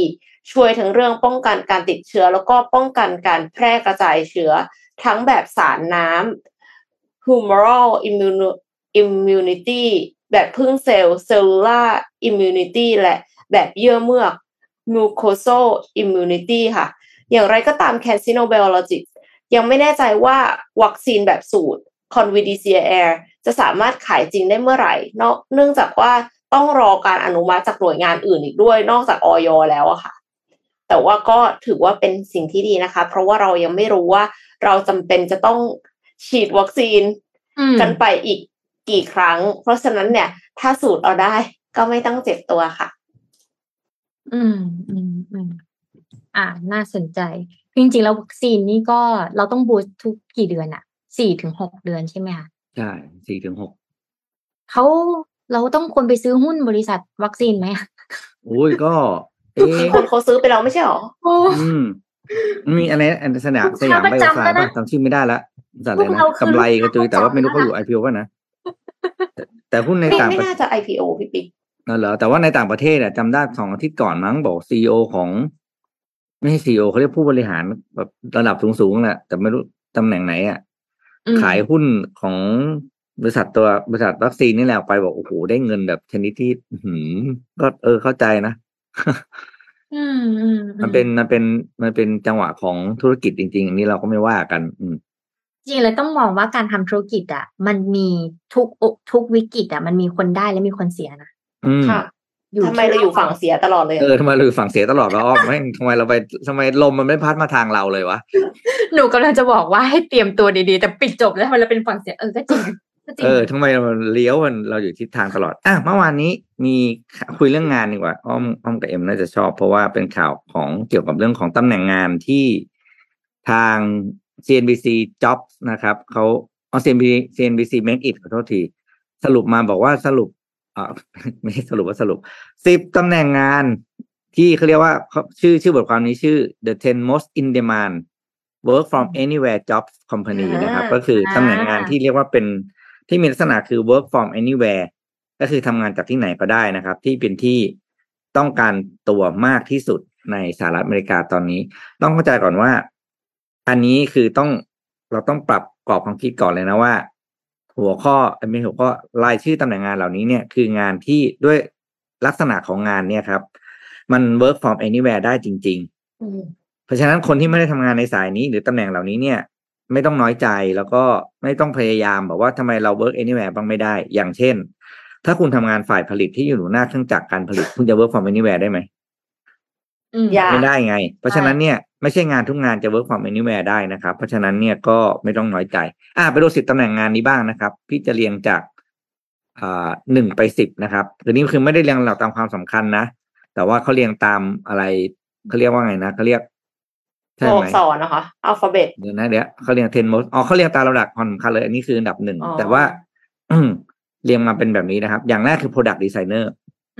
ช่วยทั้งเรื่องป้องกันการติดเชื้อ แล้วก็ป้องกันการแพร่กระจายเชื้อ ทั้งแบบสารน้ำ humoral immunity แบบพึ่งเซลล์ cellular immunity และแบบเยื่อเมือก mucosal immunity ค่ะ อย่างไรก็ตาม CanSino Biologics ยังไม่แน่ใจว่าวัคซีนแบบสูตร Convidia Air จะสามารถขายจริงได้เมื่อไหร่นอกเนื่องจากว่าต้องรอการอนุมัติจากหน่วยงานอื่นอีกด้วย นอกจากออยแล้วอะค่ะ แต่ว่าก็ถือว่าเป็นสิ่งที่ดีนะคะ เพราะว่าเรายังไม่รู้ว่าเราจำเป็นจะต้องฉีดวัคซีนอืมกันไปอีกกี่ครั้ง เพราะฉะนั้นเนี่ย ถ้าสูตรเอาได้ก็ไม่ต้องเจ็บตัวค่ะ อืมอืมอืมอ่า น่าสนใจจริงๆแล้ววัคซีนนี่ก็เราต้องบูสต์ทุกกี่เดือนอะสี่ถึงหกเดือนใช่ไหมคะใช่สี่ถึงหกเขาเราต้องควรไปซื้อหุ้นบริษัทวัคซีนไหมอะอุ้ยก็ เอ๊ะมีคนเขาซื้อไปแล้วไม่ใช่หรอโอ้อืมมันมีอะไรอันสนามลูกสค้ายามไบโอประจำฟาแล้วร์นะป่ะจำชื่อไม่ได้ละบริษัทอะไรพวกนะเราคือกำไรกระจุยลูกค้าแต่ว่าไม่รู้ประเขาจำอยู่ IPO ป่ะนะแต่แต่หุ้นในไม่ต่างไม่ประน่าจะ IPO พี่ปิ๊ก นั่นเหรอแต่ว่าในต่างประเทศอะจำได้สองอาทิตย์ก่อนมั้งบอกซีอของ ไม่ใช่ซีอเขาเรียกผู้บริหารแบบระดับสูงๆแหละแต่ไม่รู้ตำแหน่งไหนอะอืมขายหุ้นของบริษัทตัวบริษัทวัคซีนนี่แหละไปบอกโอ้โหได้เงินแบบชนิดที่หืมก็เออเข้าใจนะอืมอืมมันเป็นมันเป็นมันเป็นจังหวะของธุรกิจจริงๆอันนี้เราก็ไม่ว่ากัน อืมจริงๆเลยต้องมองว่าการทำธุรกิจ อะ มันมีทุกทุกวิกฤตอะ มันมีคนได้และมีคนเสียนะอืม ค่ะอยู่ทำไมเราอยู่ฝั่งเสียตลอดเลย เออทำไมเราอยู่ฝั่งเสียตลอดวะอ้อมไม่ทำไมเราไปทำไมลมมันไม่พัดมาทางเราเลยวะ หนูกำลังจะบอกว่าให้เตรียมตัวดีๆ แต่ปิดจบแล้วทำไมเราเป็นฝั่งเสียเออก็จริงก็จริงเออทำไมเราเลี้ยวมันเราอยู่ทิศทางตลอด อะเมื่อวานนี้มีคุยเรื่องงานดีกว่า อ้อมอ้อมกับเอ็มน่าจะชอบ เพราะว่าเป็นข่าวของเกี่ยวกับเรื่องของตำแหน่งงานที่ทาง CNBC Jobs นะครับเขาเอา CNBC CNBC Make It ขอโทษที สรุปมาบอกว่าสรุป อ่าไม่ใช่สรุปว่าสรุปสิบตำแหน่งงานที่เขาเรียกว่าเขาชื่อชื่อบทความนี้ชื่อ the 10 most in demand work from anywhere jobs company นะครับ ก็คือตำแหน่งงานที่เรียกว่าเป็นที่มีลักษณะคือ work from anywhere ก็คือทำงานจากที่ไหนก็ได้นะครับ ที่เป็นที่ต้องการตัวมากที่สุดในสหรัฐอเมริกาตอนนี้ ต้องเข้าใจก่อนว่า อันนี้คือต้องเราต้องปรับกรอบความคิดก่อนเลยนะว่า หัวข้อเอ้ยไม่ใช่หัวข้อรายชื่อตำแหน่งงานเหล่านี้เนี่ยคืองานที่ด้วยลักษณะของงานเนี่ยครับ มัน work from anywhere ได้จริงๆอืมเพราะฉะนั้นคนที่ไม่ได้ทำงานในสายนี้ หรือตำแหน่งเหล่านี้เนี่ย ไม่ต้องน้อยใจแล้วก็ไม่ต้องพยายามบอกว่าทำไมเรา work anywhere บ้างไม่ได้ อย่างเช่น ถ้าคุณทำงานฝ่ายผลิตที่อยู่หน้าเครื่องจักรการผลิต คุณจะ work from anywhere ได้ไหมอืมอย่าไม่ได้ไง เพราะฉะนั้นเนี่ย ไม่ใช่งานทุกงานจะ work from anywhere ได้นะครับ เพราะฉะนั้นเนี่ยก็ไม่ต้องน้อยใจ อ่าไปดูสิบตำแหน่งงานนี้บ้างนะครับ พี่จะเรียงจากอ่าหนึ่งไปสิบนะครับคือนี่คือไม่ได้เรียงลำดับตามความสำคัญนะ แต่ว่าเขาเรียงตามอะไรเขาเรียกว่าไงนะเขาเรียกใช่ตัวไหมอักษรนะคะอัลฟาเบตเดี๋ยวนะเดี๋ยวเขาเรียงเทนโมสอ๋อเขาเรียงตามระดับความสำคัญเลยอันนี้คืออันดับหนึ่งอ๋อแต่ว่าอืมเรียงมาเป็นแบบนี้นะครับ อย่างแรกคือ product designer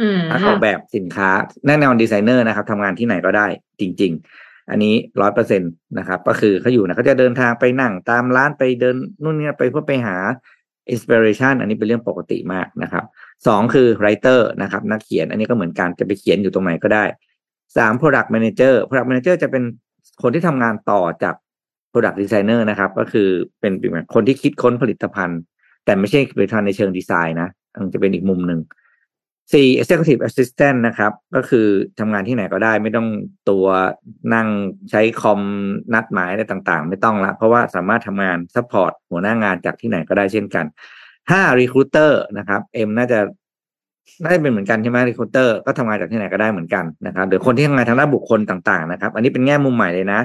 อืมนักออกแบบสินค้าแน่นอนดีไซเนอร์นะครับทำงานที่ไหนก็ได้จริง ๆ อันนี้ร้อยเปอร์เซ็นตนะครับ ก็คือเขาอยู่นะเขาจะเดินทางไปนั่งตามร้านไปเดินนู่นนี่ไปเพื่อไปหา inspiration อันนี้เป็นเรื่องปกติมากนะครับสองคือ writer นะครับนักเขียนอันนี้ก็เหมือนกันจะไปเขียนอยู่ตรงไหนก็ได้สาม product manager product manager จะเป็นคนที่ทำงานต่อจาก product designer นะครับ ก็คือเป็นคนที่คิดค้นผลิตภัณฑ์ แต่ไม่ใช่ผลิตภัณฑ์ในเชิงดีไซน์นะมันจะเป็นอีกมุมหนึ่ง สี่ executive assistant นะครับ ก็คือทำงานที่ไหนก็ได้ไม่ต้องตัวนั่งใช้คอมนัดหมายอะไรต่างๆ ไม่ต้องละ เพราะว่าสามารถทำงาน support หัวหน้างานจากที่ไหนก็ได้เช่นกันห้า recruiter นะครับเอ็มน่าจะน่าจะเป็นเหมือนกันใช่ไหม recruiter ก็ทำงานจากที่ไหนก็ได้เหมือนกันนะครับหรือคนที่ทำงานทางด้านบุคคลต่างๆนะครับ อันนี้เป็นแง่มุมใหม่เลยนะ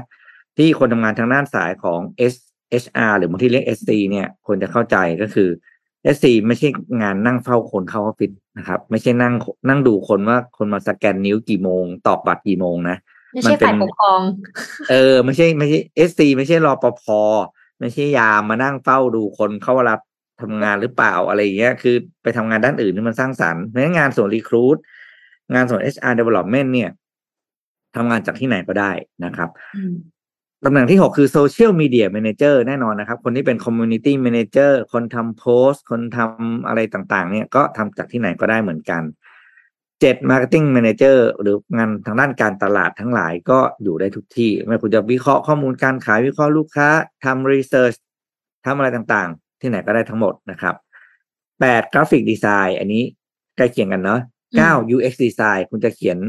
ที่คนทำงานทางด้านสายของ S HR หรือบางที่เรียก SC เนี่ยควรจะเข้าใจก็คือ SC ไม่ใช่งานนั่งเฝ้าคนเข้าออฟฟิศนะครับ ไม่ใช่นั่งนั่งดูคนว่าคนมาสแกนนิ้วกี่โมง ตอกบัตรกี่โมงนะไม่ใช่ฝ่ายปกครอง เออ ไม่ใช่ไม่ใช่ SC ไม่ใช่รอปภไม่ใช่ยามมานั่งเฝ้าดูคนเข้ารับทำงานหรือเปล่าอะไรอย่างเงี้ย คือไปทำงานด้านอื่นที่มันสร้างสรรค์เพราะฉะนั้นงานส่วนรีครูดงานส่วน HR development เนี่ยทำงานจากที่ไหนก็ได้นะครับอืม ตำแหน่งที่หกคือ Social Media Manager แน่นอนนะครับ คนที่เป็น Community Manager คนทำโพสต์คนทำอะไรต่างๆ เนี่ยก็ทำจากที่ไหนก็ได้เหมือนกันเจ็ด Marketing Manager หรืองานทางด้านการตลาดทั้งหลายก็อยู่ได้ทุกที่ ไม่ว่าคุณจะวิเคราะห์ข้อมูลการขายวิเคราะห์ลูกค้าทำ Research ทำอะไรต่างๆ ที่ไหนก็ได้ทั้งหมดนะครับแปด Graphic Design อันนี้ใกล้เคียงกันเนาะเก้า UX Design คุณจะเขียน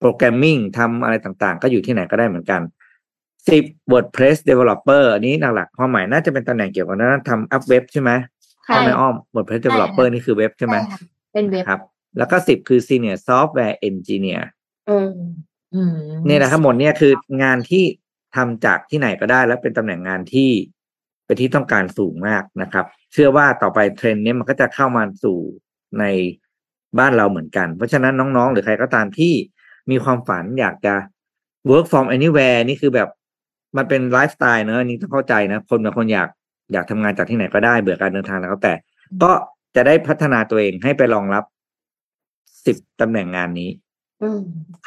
โปรแกรมมิ่งทำอะไรต่างๆ ก็อยู่ที่ไหนก็ได้เหมือนกัน สิบ WordPress developer อันนี้หลักๆความหมายน่าจะเป็นตำแหน่งเกี่ยวกับด้านทำอัพเว็บใช่ไหมใช่ใช่ไหมอ้อม WordPress developer นี่คือเว็บใช่ไหมค่ะเป็นเว็บครับ แล้วก็สิบคือ senior software engineer อืมอืมเนี่ยนะทั้งหมดเนี่ยคืองานที่ทำจากที่ไหนก็ได้ และเป็นตำแหน่งงานที่เป็นที่ต้องการสูงมากนะครับ เชื่อว่าต่อไปเทรนด์เนี้มันก็จะเข้ามาสู่ในบ้านเราเหมือนกัน เพราะฉะนั้นน้องๆ หรือใครก็ตามที่มีความฝันอยากจะ work from anywhere นี่คือแบบ มันเป็นไลฟ์สไตล์เนอะอันนี่ต้องเข้าใจนะ คนบางคนอยากอยากทำงานจากที่ไหนก็ได้เบื่อการเดินทางแล้วแต่ ก็จะได้พัฒนาตัวเองให้ไปรองรับสิบตำแหน่งงานนี้ อืม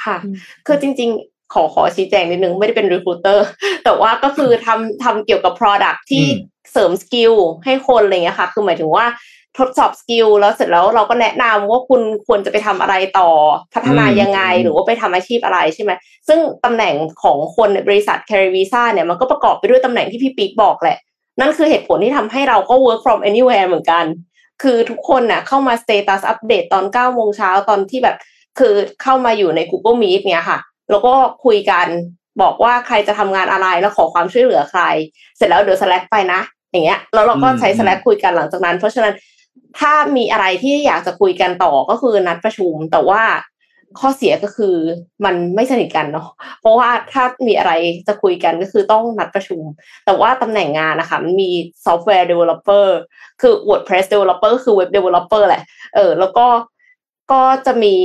ค่ะอืมคือจริง ๆ ขอขอชี้แจงนิดนึงไม่ได้เป็น recruiter แต่ว่าก็คือทำทำเกี่ยวกับ product ที่อืมเสริม skill ให้คนอะไรเงี้ยค่ะ คือหมายถึงว่า ทดสอบ skill แล้วเสร็จแล้วเราก็แนะนำว่าคุณควรจะไปทำอะไรต่อพัฒนายังไง หรือว่าไปทำอาชีพอะไรใช่ไหมซึ่งตำแหน่งของคนในบริษัท c a r r y Visa เนี่ยมันก็ประกอบไปด้วยตำแหน่งที่พี่ปิ๊กบอกแหละ นั่นคือเหตุผลที่ทำให้เราก็ work from anywhere เหมือนกัน คือทุกคนน่ะเข้ามา status update ตอนเก้าโมงเช้าตอนที่แบบคือเข้ามาอยู่ใน Google Meet เนี่ยค่ะ แล้วก็คุยกันบอกว่าใครจะทำงานอะไรแล้วขอความช่วยเหลือใคร เสร็จแล้วเดี๋ยว Slack ไปนะอย่างเงี้ยแล้วเราก็ใช้ Slack คุยกันหลังจากนั้น เพราะฉะนั้น ถ้ามีอะไรที่อยากจะคุยกันต่อก็คือนัดประชุม แต่ว่าข้อเสียก็คือมันไม่สนิทกันเนาะเพราะว่าถ้ามีอะไรจะคุยกันก็คือต้องนัดประชุม แต่ว่าตำแหน่งงานนะคะมันมีซอฟต์แวร์ developer คือ WordPress developer คือ web developer แหละเออแล้วก็ก็จะมี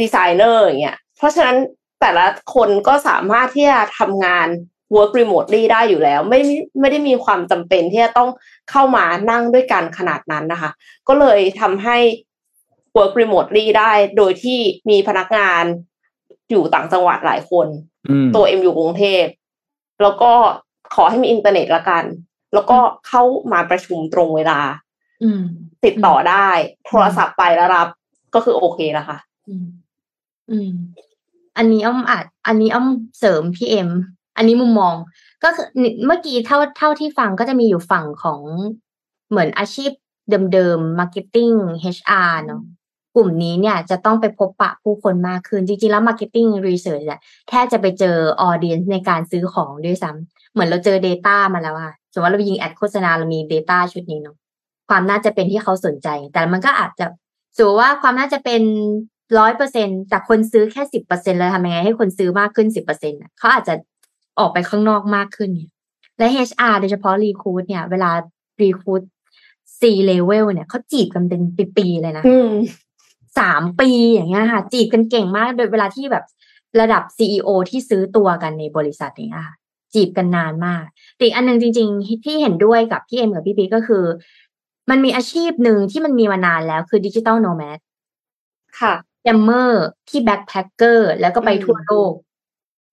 ดีไซเนอร์อย่างเงี้ยเพราะฉะนั้นแต่ละคนก็สามารถที่จะทำงาน work remotely ได้อยู่แล้ว ไม่ไม่ได้มีความจำเป็นที่จะต้องเข้ามานั่งด้วยกันขนาดนั้นนะคะ ก็เลยทำให้ work remotely ได้โดยที่มีพนักงานอยู่ต่างจังหวัดหลายคน ตัวเอ็มอยู่กรุงเทพแล้วก็ขอให้มีอินเทอร์เน็ตละกัน แล้วก็เข้ามาประชุมตรงเวลาติดต่อได้ โทรศัพท์ไปแล้วรับ ก็คือโอเคแล้วค่ะอืมอันนี้อ้อมอาจอันนี้อ้อมเสริมพี่เอ็ม อันนี้มุมมอง ก็คือเมื่อกี้เท่าเท่าที่ฟังก็จะมีอยู่ฝั่งของเหมือนอาชีพเดิมๆ marketing HR เนาะกลุ่มนี้เนี่ยจะต้องไปพบปะผู้คนมากขึ้น จริงๆ แล้ว marketing research อะแค่จะไปเจอ audience ในการซื้อของด้วยซ้ำเหมือนเราเจอ data มาแล้วอะสมมติว่าเรายิงแอดโฆษณาเรามี data ชุดนี้เนาะความน่าจะเป็นที่เขาสนใจ แต่มันก็อาจจะสูว่าความน่าจะเป็นร้อยเปอร์เซ็นแต่คนซื้อแค่สิบเปอร์เซ็นเลยทำยังไงให้คนซื้อมากขึ้นสิบเปอร์เซ็นเขาอาจจะ ออกไปข้างนอกมากขึ้นเนี่ยและ HR โดยเฉพาะ recruit เนี่ย เวลา recruit C level เนี่ยเขาจีบกันเป็นปีๆเลยนะสามปีอย่างเงี้ยค่ะ จีบกันเก่งมาก โดยเวลาที่แบบระดับ CEO ที่ซื้อตัวกันในบริษัทอย่างเงี้ยค่ะ จีบกันนานมากแต่อันนึงจริง ๆ ที่เห็นด้วยกับพี่เอ็มกับพี่ปิ๊กก็คือ มันมีอาชีพหนึ่งที่มันมีมานานแล้วคือ digital nomad ค่ะโปรแกรมเมอร์ที่ backpacker แล้วก็ไปทั่วโลก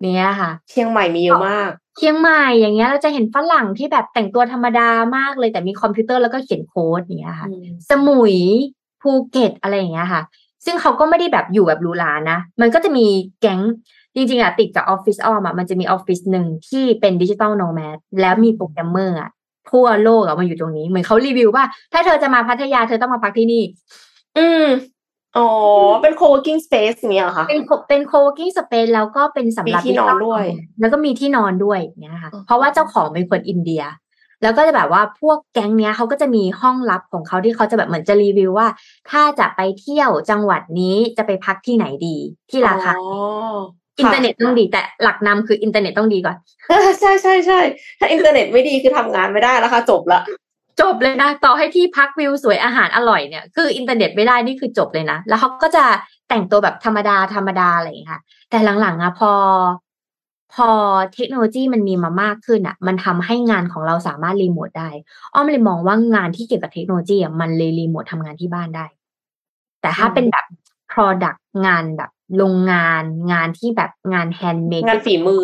เนี้ยค่ะ เชียงใหม่มีเยอะมาก เชียงใหม่อย่างเงี้ยเราจะเห็นฝรั่งที่แบบแต่งตัวธรรมดามากเลยแต่มีคอมพิวเตอร์แล้วก็เขียนโค้ดเนี้ยค่ะ สมุยภูเก็ตอะไรอย่างเงี้ยค่ะ ซึ่งเขาก็ไม่ได้แบบอยู่แบบหรูหรานะ มันก็จะมีแก๊งจริงๆอะติดกับออฟฟิศออมอะมันจะมีออฟฟิศหนึ่งที่เป็น digital nomad แล้วมีโปรแกรมเมอร์อะทั่วโลกอะมาอยู่ตรงนี้ เหมือนเขารีวิวว่า ถ้าเธอจะมาพัทยาเธอต้องมาพักที่นี่ อืม อ๋อ เป็น co-working space อย่างเงี้ยเหรอคะเป็นเป็น co-working space แล้วก็เป็นสำหรับที่นอนด้วย แล้วก็มีที่นอนด้วยเงี้ยค่ะ เพราะว่าเจ้าของเป็นคนอินเดีย แล้วก็จะแบบว่าพวกแก๊งเนี้ยเขาก็จะมีห้องลับของเขาที่เขาจะแบบเหมือนจะรีวิวว่า ถ้าจะไปเที่ยวจังหวัดนี้จะไปพักที่ไหนดีที่ราคาอินเทอร์เน็ตต้องดีแต่หลักนำคืออินเทอร์เน็ตต้องดีก่อนใช่ใช่ใช่ถ้าอินเทอร์เน็ตไม่ดีคือทำงานไม่ได้แล้วค่ะจบละ จบเลยนะ ต่อให้ที่พักวิวสวยอาหารอร่อยเนี่ย คืออินเทอร์เน็ตไม่ได้นี่คือจบเลยนะ แล้วเขาก็จะแต่งตัวแบบธรรมดาธรรมดาอะไรอย่างนี้ค่ะ แต่หลังๆอะพอ พอเทคโนโลยีมันมีมามากขึ้นอะมันทำให้งานของเราสามารถรีโมทได้ ออมเลยมองว่างานที่เกี่ยวกับเทคโนโลยีอะมันเลยรีโมททำงานที่บ้านได้ แต่ถ้าเป็นแบบ product งานแบบโรงงานงานที่แบบงาน handmade งานฝีมือ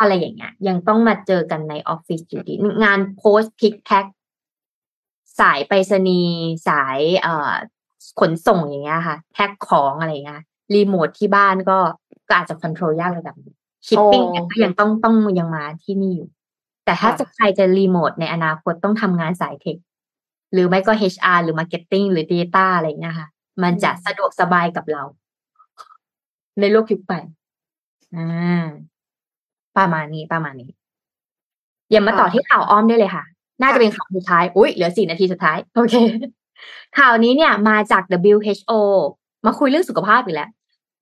อะไรอย่างเงี้ย ยังต้องมาเจอกันในออฟฟิศอยู่ดี งานโพสต์ pick pack สายไปรษณีย์สายเอ่อขนส่งอย่างเงี้ยค่ะ แพ็คของอะไรเงี้ยรีโมทที่บ้านก็ก็อาจจะคอนโทรลยากระดับชิปปิ้งก็ยังต้องต้องยังมาที่นี่อยู่ แต่ถ้าจะใครจะรีโมทในอนาคตต้องทำงานสายเทค หรือไม่ก็ HR หรือ Marketing หรือ Data อะไรเงี้ยค่ะ มันจะสะดวกสบายกับเรา ในโลกยุคใหม่อ่าประมาณนี้ประมาณนี้อย่ามาต่อที่ข่าวอ้อมได้เลยค่ะ น่าจะเป็นข่าวสุดท้าย อุ้ยเหลือสี่นาทีสุดท้าย โอเค ข่าวนี้เนี่ยมาจาก WHO มาคุยเรื่องสุขภาพอีกแล้ว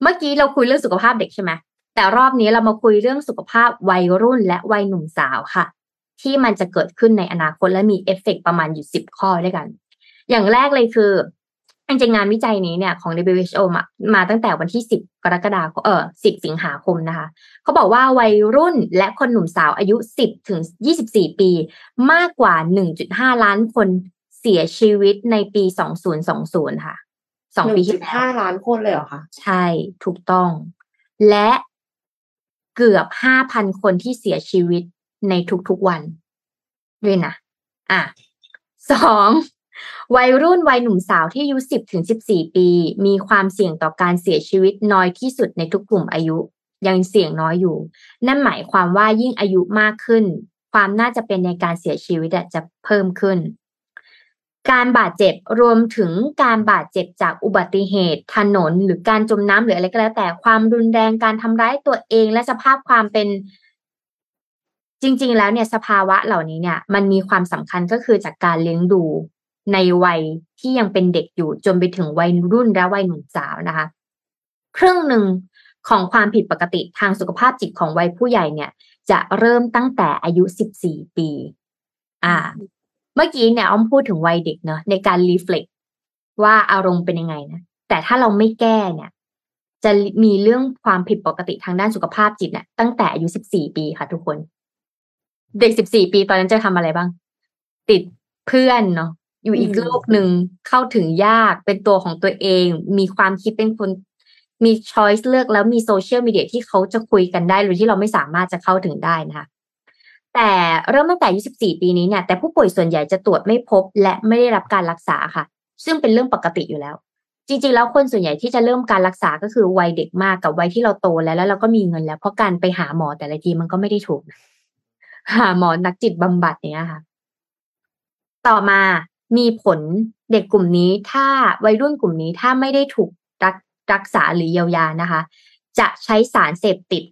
เมื่อกี้เราคุยเรื่องสุขภาพเด็กใช่ไหมแต่รอบนี้เรามาคุยเรื่องสุขภาพวัยรุ่นและวัยหนุ่มสาวค่ะ ที่มันจะเกิดขึ้นในอนาคตและมีเอฟเฟกประมาณอยู่สิบข้อด้วยกัน อย่างแรกเลยคือ จริงงานวิจัยนี้เนี่ยของ WHO มามาตั้งแต่วันที่ 10 กรกฎาคมเออ10 สิงหาคมนะคะ เขาบอกว่าวัยรุ่นและคนหนุ่มสาวอายุ 10 ถึง 24 ปี มากกว่า 1.5 ล้านคนเสียชีวิตในปี 2020 ค่ะสองปีที่แล้ว5ล้านคนเลยเหรอคะ ใช่ถูกต้อง และเกือบ 5,000 คนที่เสียชีวิตในทุกๆวันด้วยนะ อะสอง วัยรุ่นวัยหนุ่มสาวที่อายุ 10ถึง14 ปี มีความเสี่ยงต่อการเสียชีวิตน้อยที่สุดในทุกกลุ่มอายุ ยังเสี่ยงน้อยอยู่ นั่นหมายความว่ายิ่งอายุมากขึ้น ความน่าจะเป็นในการเสียชีวิตจะเพิ่มขึ้น การบาดเจ็บรวมถึงการบาดเจ็บจากอุบัติเหตุ ถนน หรือการจมน้ำหรืออะไรก็แล้ว แต่ความรุนแรงการทำร้ายตัวเองและสภาพความเป็นจริง ๆ แล้วเนี่ยสภาวะเหล่านี้เนี่ยมันมีความสำคัญก็คือจากการเลี้ยงดู ในวัยที่ยังเป็นเด็กอยู่จนไปถึงวัยรุ่นและวัยหนุ่มสาวนะคะ ครึ่งหนึ่งของความผิดปกติทางสุขภาพจิตของวัยผู้ใหญ่เนี่ย จะเริ่มตั้งแต่อายุ 14 ปี อ่า เมื่อกี้เนี่ยอ้อมพูดถึงวัยเด็กเนาะในการรีเฟล็กว่าอารมณ์เป็นยังไงนะแต่ถ้าเราไม่แก้เนี่ย จะมีเรื่องความผิดปกติทางด้านสุขภาพจิตเนี่ยตั้งแต่อายุ 14 ปีค่ะทุกคน เด็ก 14 ปีตอนนั้นจะทำอะไรบ้าง ติดเพื่อนเนาะ อยู่อีกโลกหนึ่งเข้าถึงยากเป็นตัวของตัวเอง มีความคิดเป็นคนมีช้อยส์เลือกแล้วมีโซเชียลมีเดียที่เขาจะคุยกันได้หรือที่เราไม่สามารถจะเข้าถึงได้นะคะแต่เริ่มตั้งแต่อายุ14 ปีนี้เนี่ย แต่ผู้ป่วยส่วนใหญ่จะตรวจไม่พบ และไม่ได้รับการรักษาค่ะ ซึ่งเป็นเรื่องปกติอยู่แล้ว จริงๆ แล้วคนส่วนใหญ่ที่จะเริ่มการรักษาก็คือวัยเด็กมากกับวัยที่เราโตแล้ว แล้วเราก็มีเงินแล้วเพราะการไปหาหมอแต่ละทีมันก็ไม่ได้ถูกหาหมอนักจิตบำบัดเนี้ยค่ะ ต่อมา มีผลเด็กกลุ่มนี้ถ้าวัยรุ่นกลุ่มนี้ถ้าไม่ได้ถูกรักรักษาหรือเยียวยานะคะ จะใช้สารเสพติด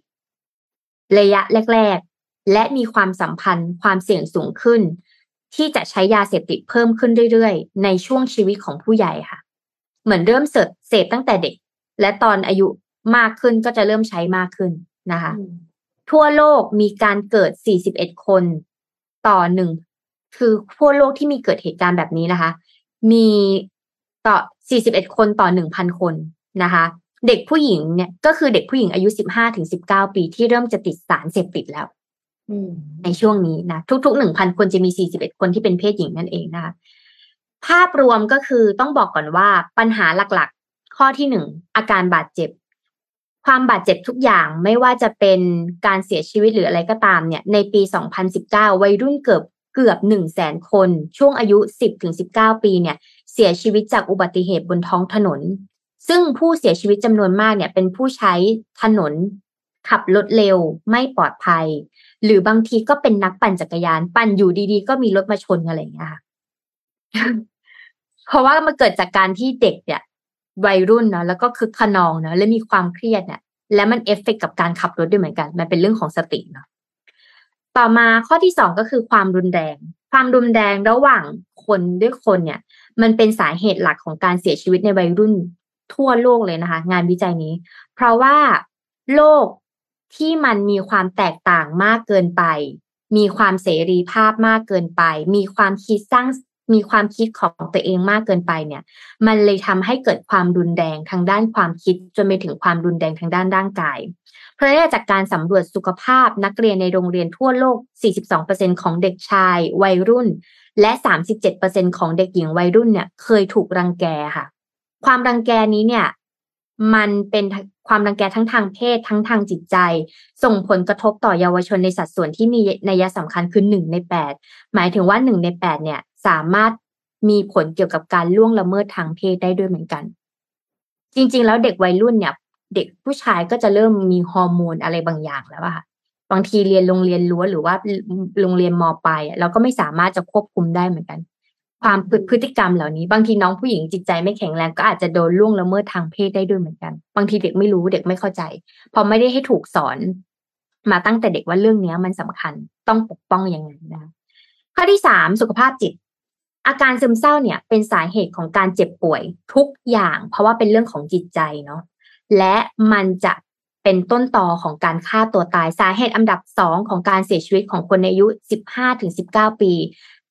ระยะแรก ๆ และมีความสัมพันธ์ความเสี่ยงสูงขึ้น ที่จะใช้ยาเสพติดเพิ่มขึ้นเรื่อยๆ ในช่วงชีวิตของผู้ใหญ่ค่ะ เหมือนเริ่มเสพเสพตั้งแต่เด็ก และตอนอายุมากขึ้นก็จะเริ่มใช้มากขึ้นนะคะ ทั่วโลกมีการเกิด 41 คน ต่อหนึ่ง คือทั่วโลกที่มีเกิดเหตุการณ์แบบนี้นะคะ มีต่อ 41 คนต่อ 1,000 คนนะคะ เด็กผู้หญิงเนี่ยก็คือเด็กผู้หญิงอายุ 15ถึง19 ปีที่เริ่มจะติดสารเสพติดแล้วในช่วงนี้นะทุกๆ1,000คนจะมี 41 คนที่เป็นเพศหญิงนั่นเองนะคะ ภาพรวมก็คือต้องบอกก่อนว่าปัญหาหลักๆ ข้อที่หนึ่งอาการบาดเจ็บ ความบาดเจ็บทุกอย่างไม่ว่าจะเป็นการเสียชีวิตหรืออะไรก็ตามเนี่ย ในปี 2019 วัยรุ่นเกือบ เกือบหนึ่งแสนคน ช่วงอายุสิบถึงสิบเก้าปีเนี่ยเสียชีวิตจากอุบัติเหตุบนท้องถนน ซึ่งผู้เสียชีวิตจำนวนมากเนี่ยเป็นผู้ใช้ถนน ขับรถเร็วไม่ปลอดภัย หรือบางทีก็เป็นนักปั่นจักรยาน ปั่นอยู่ดีๆ ก็มีรถมาชนอะไรอย่างเงี้ยค่ะเพราะว่ามันเกิดจากการที่เด็กเนี่ยวัยรุ่นเนาะแล้วก็คึกขนองเนาะและมีความเครียดเนี่ยและมันเอฟเฟกกับการขับรถด้วยเหมือนกัน มันเป็นเรื่องของสติเนาะ ต่อมาข้อที่สองก็คือความรุนแรง ความรุนแรงระหว่างคนด้วยคนเนี่ย มันเป็นสาเหตุหลักของการเสียชีวิตในวัยรุ่นทั่วโลกเลยนะคะ งานวิจัยนี้ เพราะว่าโลกที่มันมีความแตกต่างมากเกินไป มีความเสรีภาพมากเกินไป มีความคิดสร้างมีความคิดของตัวเองมากเกินไปเนี่ย มันเลยทำให้เกิดความรุนแรงทางด้านความคิดจนไปถึงความรุนแรงทางด้านร่างกาย เพราะจากการสำรวจสุขภาพนักเรียนในโรงเรียนทั่วโลก 42%ของเด็กชายวัยรุ่น และ 37%ของเด็กหญิงวัยรุ่นเนี่ยเคยถูกรังแกค่ะ ความรังแกนี้เนี่ยมันเป็นความรังแกทั้งทางเพศทั้งทางจิตใจ ส่งผลกระทบต่อเยาวชนในสัดส่วนที่มีนัยสำคัญคือหนึ่งในแปดหมายถึงว่าหนึ่งในแปดเนี่ย สามารถมีผลเกี่ยวกับการล่วงละเมิดทางเพศได้ด้วยเหมือนกัน จริง ๆ แล้วเด็กวัยรุ่นเนี่ย เด็กผู้ชายก็จะเริ่มมีฮอร์โมนอะไรบางอย่างแล้วอะค่ะบางทีเรียนโรงเรียนล้วหรือว่าโรงเรียนมปลายเราก็ไม่สามารถจะควบคุมได้เหมือนกัน ความพฤติกรรมเหล่านี้ บางทีน้องผู้หญิงจิตใจไม่แข็งแรงก็อาจจะโดนล่วงละเมิดทางเพศได้ด้วยเหมือนกัน บางทีเด็กไม่รู้เด็กไม่เข้าใจ พอไม่ได้ให้ถูกสอน มาตั้งแต่เด็กว่าเรื่องนี้มันสำคัญต้องปกป้องยังไงนะข้อที่สามสุขภาพจิต อาการซึมเศร้าเนี่ย เป็นสาเหตุของการเจ็บป่วยทุกอย่าง เพราะว่าเป็นเรื่องของจิตใจเนาะ และมันจะเป็นต้นต่อของการฆ่าตัวตายสาเหตุอันดับสองของการเสียชีวิตของคนในอายุ 15-19 ปี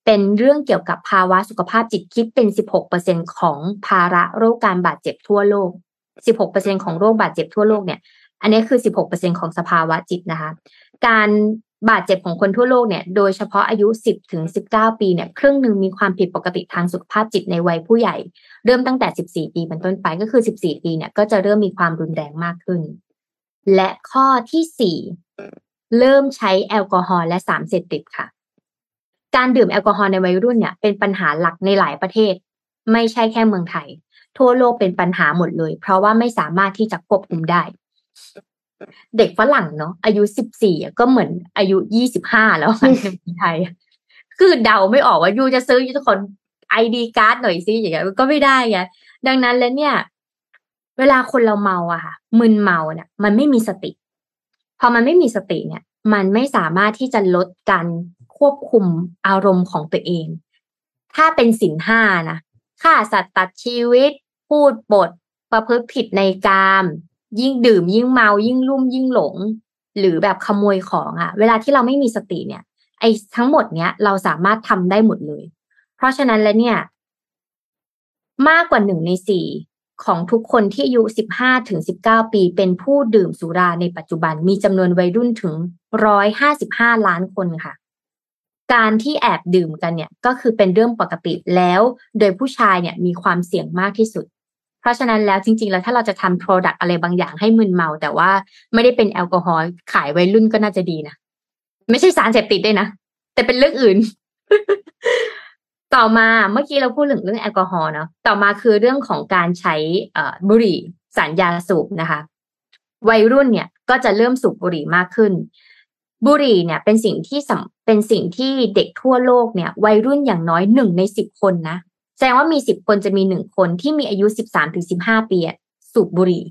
เป็นเรื่องเกี่ยวกับภาวะสุขภาพจิตคิดเป็น 16%ของภาระโรคการบาดเจ็บทั่วโลก 16%ของโรคบาดเจ็บทั่วโลกเนี่ย อันนี้คือ 16%ของสภาวะจิตนะคะ การ บาดเจ็บของคนทั่วโลกเนี่ยโดยเฉพาะอายุ 10ถึง19 ปีเนี่ยครึ่งหนึ่งมีความผิดปกติทางสุขภาพจิตในวัยผู้ใหญ่ เริ่มตั้งแต่ 14 ปีเป็นต้นไปก็คือ 14 ปีเนี่ยก็จะเริ่มมีความรุนแรงมากขึ้น และข้อที่ 4 เริ่มใช้แอลกอฮอล์และสารเสพติดค่ะ การดื่มแอลกอฮอล์ในวัยรุ่นเนี่ยเป็นปัญหาหลักในหลายประเทศ ไม่ใช่แค่เมืองไทย ทั่วโลกเป็นปัญหาหมดเลย เพราะว่าไม่สามารถที่จะควบคุมได้ เด็กฝรั่งเนาะอายุสิบสี่ก็เหมือนอายุยี่สิบห้าแล้วในไทย คือเดาไม่ออกว่ายูจะซื้อยูทุกคนไอดีการ์ดหน่อยซิอย่างเงี้ยก็ไม่ได้ไงดังนั้นแล้วเนี่ย เวลาคนเราเมาอะค่ะ มึนเมาเนี่ยมันไม่มีสติ พอมันไม่มีสติเนี่ย มันไม่สามารถที่จะลดการควบคุมอารมณ์ของตัวเอง ถ้าเป็นสินห้านะฆ่าสัตว์ตัดชีวิต พูดบทประพฤติผิดในกาม ยิ่งดื่มยิ่งเมายิ่งลุ่มยิ่งหลง หรือแบบขโมยของอะเวลาที่เราไม่มีสติเนี่ย ไอ้ทั้งหมดเนี้ยเราสามารถทำได้หมดเลย เพราะฉะนั้นแล้วเนี่ย มากกว่าหนึ่งในสี่ของทุกคนที่อายุ 15ถึง19 ปี เป็นผู้ดื่มสุราในปัจจุบันมีจำนวนวัยรุ่นถึง 155 ล้านคนค่ะ การที่แอบดื่มกันเนี่ย ก็คือเป็นเรื่องปกติแล้ว โดยผู้ชายเนี่ยมีความเสี่ยงมากที่สุด เพราะฉะนั้นแล้วจริง ๆ แล้วถ้าเราจะทำ Product อะไรบางอย่างให้มึนเมา แต่ว่าไม่ได้เป็นแอลกอฮอล์ขายวัยรุ่นก็น่าจะดีนะ ไม่ใช่สารเสพติดด้วยนะ แต่เป็นเรื่องอื่น ต่อมาเมื่อกี้เราพูดถึงเรื่องแอลกอฮอล์เนาะต่อมาคือเรื่องของการใช้บุหรี่สารยาสูบนะคะ วัยรุ่นเนี่ยก็จะเริ่มสูบบุหรี่มากขึ้น บุหรี่เนี่ยเป็นสิ่งที่เป็นสิ่งที่เด็กทั่วโลกเนี่ย วัยรุ่นอย่างน้อยหนึ่งในสิบคนนะ แสดงว่ามีสิบคนจะมีหนึ่งคนที่มีอายุสิบสามถึงสิบห้าปีสูบบุหรี่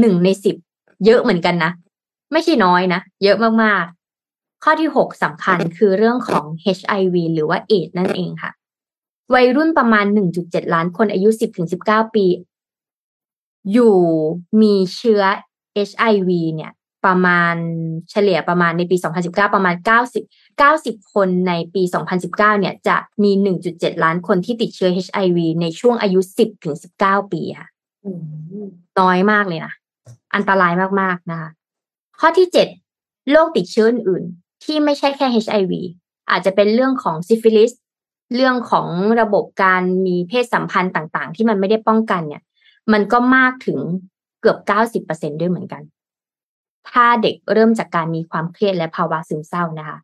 หนึ่งในสิบเยอะเหมือนกันนะ ไม่ใช่น้อยนะ เยอะมากข้อที่หกสำคัญคือเรื่องของ HIV หรือว่าเอดนั่นเองค่ะ วัยรุ่นประมาณ 1.7 ล้านคนอายุ 10-19 ปี อยู่มีเชื้อ HIV เนี่ย ประมาณเฉลี่ยประมาณในปี 2019 ประมาณ 90 90 คนในปี 2019 เนี่ยจะมี 1.7 ล้านคนที่ติดเชื้อ HIV ในช่วงอายุ 10-19 ปีค่ะน้อยมากเลยนะ อันตรายมากๆนะคะ ข้อที่ 7 โรคติดเชื้ออื่นที่ไม่ใช่แค่ HIV อาจจะเป็นเรื่องของซิฟิลิส เรื่องของระบบการมีเพศสัมพันธ์ต่างๆ ที่มันไม่ได้ป้องกันเนี่ย มันก็มากถึงเกือบเก้าสิบเปอร์เซ็นด้วยเหมือนกัน ถ้าเด็กเริ่มจากการมีความเครียดและภาวะซึมเศร้านะคะ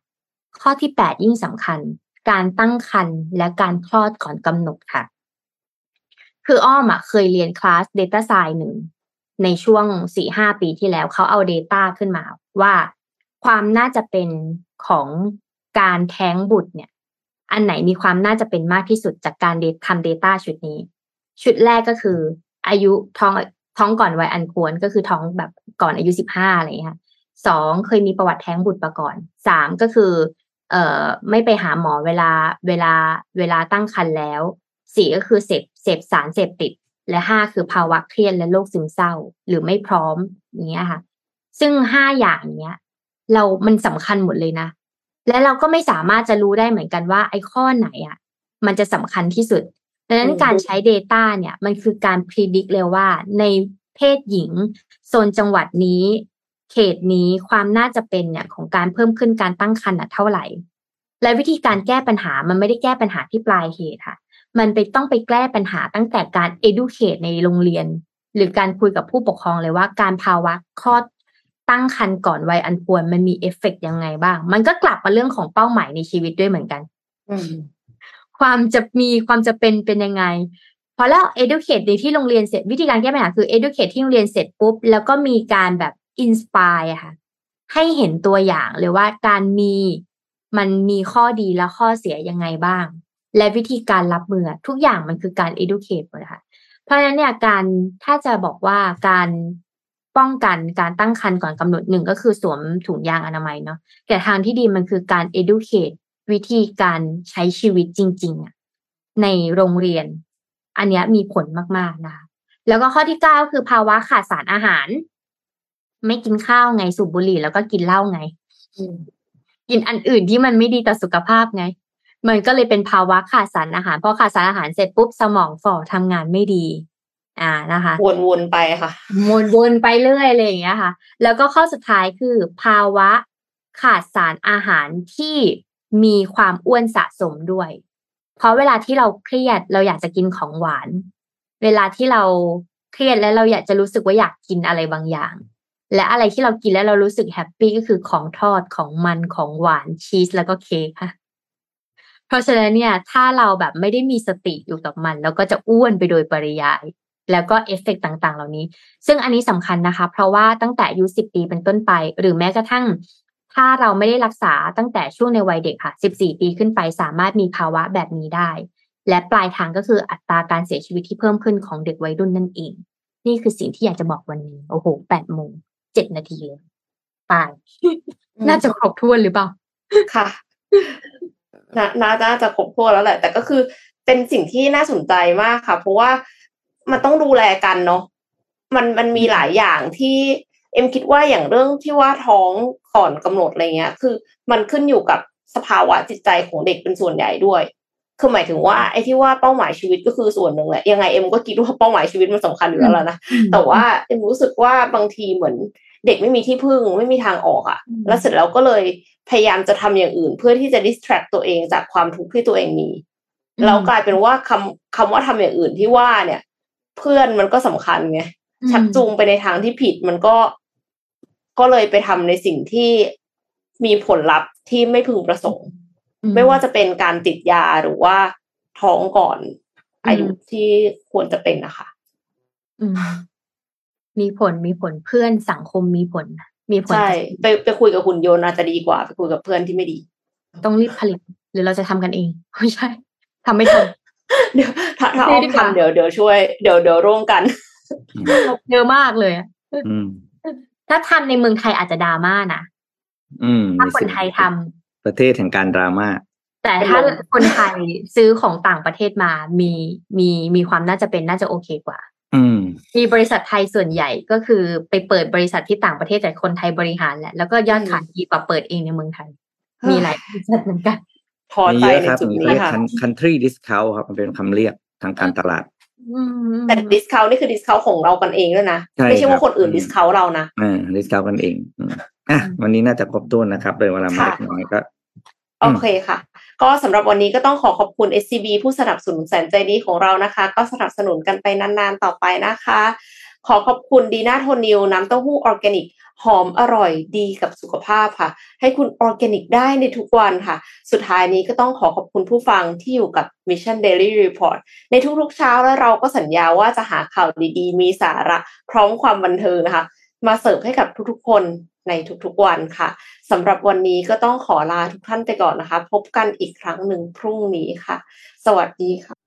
ข้อที่แปดยิ่งสำคัญ การตั้งครรภ์และการคลอดก่อนกำหนดค่ะ คืออ้อมอะเคยเรียนคลาส Data s c i e n c e หนึ่งในช่วงสี่ห้าปีที่แล้วเขาเอา Data ขึ้นมาว่าความน่าจะเป็นของการแท้งบุตรเนี่ย อันไหนมีความน่าจะเป็นมากที่สุดจากการทำ Data ชุดนี้ ชุดแรกก็คือ อายุท้อง ท้องก่อนวัยอันควรก็คือท้องแบบก่อนอายุสิบห้าอะไรอย่างเงี้ยสองเคยมีประวัติแท้งบุตรมาก่อนสามก็คือ เอ่อไม่ไปหาหมอเวลาเวลาเวลาตั้งครรภ์แล้วสี่ก็คือเสพเสพสารเสพติด และห้าคือภาวะเครียดและโรคซึมเศร้า หรือไม่พร้อมอย่างเงี้ยค่ะ ซึ่งห้าอย่างเนี้ย เรามันสำคัญหมดเลยนะ และเราก็ไม่สามารถจะรู้ได้เหมือนกันว่าไอ้ข้อไหนอะ มันจะสำคัญที่สุด ดังนั้นการใช้ Data เนี่ยมันคือการพิจิตรเลยว่าในเพศหญิงโซนจังหวัดนี้ เขตนี้ความน่าจะเป็นเนี่ยของการเพิ่มขึ้นการตั้งครรภ์เท่าไหร่ และวิธีการแก้ปัญหามันไม่ได้แก้ปัญหาที่ปลายเหตุค่ะ มันไปต้องไปแก้ปัญหาตั้งแต่การ educate ในโรงเรียน หรือการคุยกับผู้ปกครองเลยว่าการภาวะคลอดตั้งคันก่อนวัยอันควรมันมีเอฟเฟกยังไงบ้าง มันก็กลับมาเรื่องของเป้าหมายในชีวิตด้วยเหมือนกัน ความจะมีความจะเป็นเป็นยังไงพอแล้ว educate ในที่โรงเรียนเสร็จวิธีการแก้ปัญหาคือ educate ที่โรงเรียนเสร็จปุ๊บ แล้วก็มีการแบบ inspire ค่ะ ให้เห็นตัวอย่างเลยว่าการมีมันมีข้อดีและข้อเสียยังไงบ้าง และวิธีการรับมือทุกอย่างมันคือการ educate หมดค่ะ เพราะฉะนั้นเนี่ยการถ้าจะบอกว่าการป้องกันการตั้งครรภ์ก่อนกำหนดหนึ่งก็คือสวมถุงยางอนามัยเนาะแต่ทางที่ดีมันคือการ educate วิธีการใช้ชีวิตจริงๆอะในโรงเรียน อันนี้มีผลมากๆนะคะแล้วก็ข้อที่เก้าคือภาวะขาดสารอาหาร ไม่กินข้าวไงสูบบุหรี่แล้วก็กินเหล้าไง กินอันอื่นที่มันไม่ดีต่อสุขภาพไง มันก็เลยเป็นภาวะขาดสารอาหารพอขาดสารอาหารเสร็จปุ๊บสมองฝ่อทำงานไม่ดี อ่านะคะ วนๆไปค่ะ วนๆไปเรื่อยอะไรอย่างเงี้ยค่ะ แล้วก็ข้อสุดท้ายคือ ภาวะขาดสารอาหารที่ มีความอ้วนสะสมด้วย เพราะเวลาที่เราเครียดเราอยากจะกินของหวาน เวลาที่เราเครียดแล้วเราอยากจะรู้สึกว่าอยากกินอะไรบางอย่าง และอะไรที่เรากินแล้วเรารู้สึก happy ก็คือของทอดของมันของหวานชีสแล้วก็เค้กค่ะเพราะฉะนั้นเนี่ยถ้าเราแบบไม่ได้มีสติอยู่กับมันเราก็จะอ้วนไปโดยปริยาย แล้วก็เอฟเฟกต่างๆ เหล่านี้ ซึ่งอันนี้สำคัญนะคะ เพราะว่าตั้งแต่อายุ10ปีเป็นต้นไป หรือแม้กระทั่ง ถ้าเราไม่ได้รักษาตั้งแต่ช่วงในวัยเด็กค่ะ 14 ปีขึ้นไปสามารถมีภาวะแบบนี้ได้ และปลายทางก็คืออัตราการเสียชีวิตที่เพิ่มขึ้นของเด็กวัยรุ่นนั่นเอง นี่คือสิ่งที่อยากจะบอกวันนี้ โอ้โห8โมง7นาทีเลยตาย น่าจะครบถ้วนหรือเปล่า ค่ะนาน่าจะครบถ้วนแล้วแหละ แต่ก็คือเป็นสิ่งที่น่าสนใจมากค่ะ เพราะว่ามันต้องดูแลกันเนาะ มันมันมีหลายอย่างที่ เอ็มคิดว่าอย่างเรื่องที่ว่าท้องก่อนกำหนดอะไรเงี้ย คือมันขึ้นอยู่กับสภาวะจิตใจของเด็กเป็นส่วนใหญ่ด้วย คือหมายถึงว่าไอ้ที่ว่าเป้าหมายชีวิตก็คือส่วนหนึ่งแหละ ยังไงเอ็มก็คิดว่าเป้าหมายชีวิตมันสาคัญอยู่แล้วนะ แต่ว่าเอ็มรู้สึกว่าบางทีเหมือนเด็กไม่มีที่พึ่งไม่มีทางออกอะ่ะแล้วเสร็จแล้วก็เลยพยายามจะทำอย่างอื่น เพื่อที่จะ distract ตัวเองจากความทุกข์ที่ตัวเองมีแล้วกลายเป็นว่าคำคำว่าทำอย่างอื่นที่ว่าเนี่ย เพื่อนมันก็สำคัญไง ชักจูงไปในทางที่ผิดมันก็ก็เลยไปทำในสิ่งที่มีผลลัพธ์ที่ไม่พึงประสงค์ ไม่ว่าจะเป็นการติดยาหรือว่าท้องก่อนอายุที่ควรจะเป็นนะคะมีผลมีผลเพื่อนสังคมมีผล มีผลใช่ไปไปคุยกับหุ่นยนต์อาจจะดีกว่า ไปคุยกับเพื่อนที่ไม่ดี ต้องรีบผลิต หรือเราจะทำกันเองไม่ใช่ทำไม่ทันเดี๋ยวถ้าถ้าอ้อมทำเดี๋ยวเดี๋ยวช่วยเดี๋ยวเดี๋ยวร่วมกัน เยอะมากเลยถ้าทำในเมืองไทยอาจจะดราม่านะถ้าคนไทยทำประเทศแห่งการดราม่าแต่ถ้าคนไทยซื้อของต่างประเทศมามีมีมีความน่าจะเป็นน่าจะโอเคกว่ามีบริษัทไทยส่วนใหญ่ก็คือไปเปิดบริษัทที่ต่างประเทศแต่คนไทยบริหารแหละแล้วก็ยอดขายดีกว่าเปิดเองในเมืองไทย มีหลายบริษัทเหมือนกันพอใจในจุดนี้ค่ะ country discount ครับมันเป็นคำเรียกทางการตลาด แต่ discount นี่คือ discount ของเรากันเองด้วยนะ ไม่ใช่ว่าคนอื่น discount เรานะอ่า discount กันเองอะวันนี้น่าจะครบถ้วนนะครับโดยเวลามาเล็กน้อยก็โอเคค่ะ ก็สำหรับวันนี้ก็ต้องขอขอบคุณ SCB ผู้สนับสนุนแสนใจดีของเรานะคะ ก็สนับสนุนกันไปนานๆต่อไปนะคะ ขอขอบคุณดีน่าโทนิวน้ำเต้าหู้ออร์แกนิก หอมอร่อยดีกับสุขภาพค่ะ ให้คุณออร์แกนิกได้ในทุกวันค่ะ สุดท้ายนี้ก็ต้องขอขอบคุณผู้ฟังที่อยู่กับ Mission Daily Report ในทุกๆเช้าแล้วเราก็สัญญาว่าจะหาข่าวดีๆ มีสาระพร้อมความบันเทิงนะคะ มาเสิร์ฟให้กับทุกๆ คนในทุกๆวันค่ะสำหรับวันนี้ก็ต้องขอลาทุกท่านไปก่อนนะคะ พบกันอีกครั้งหนึ่งพรุ่งนี้ค่ะ สวัสดีค่ะ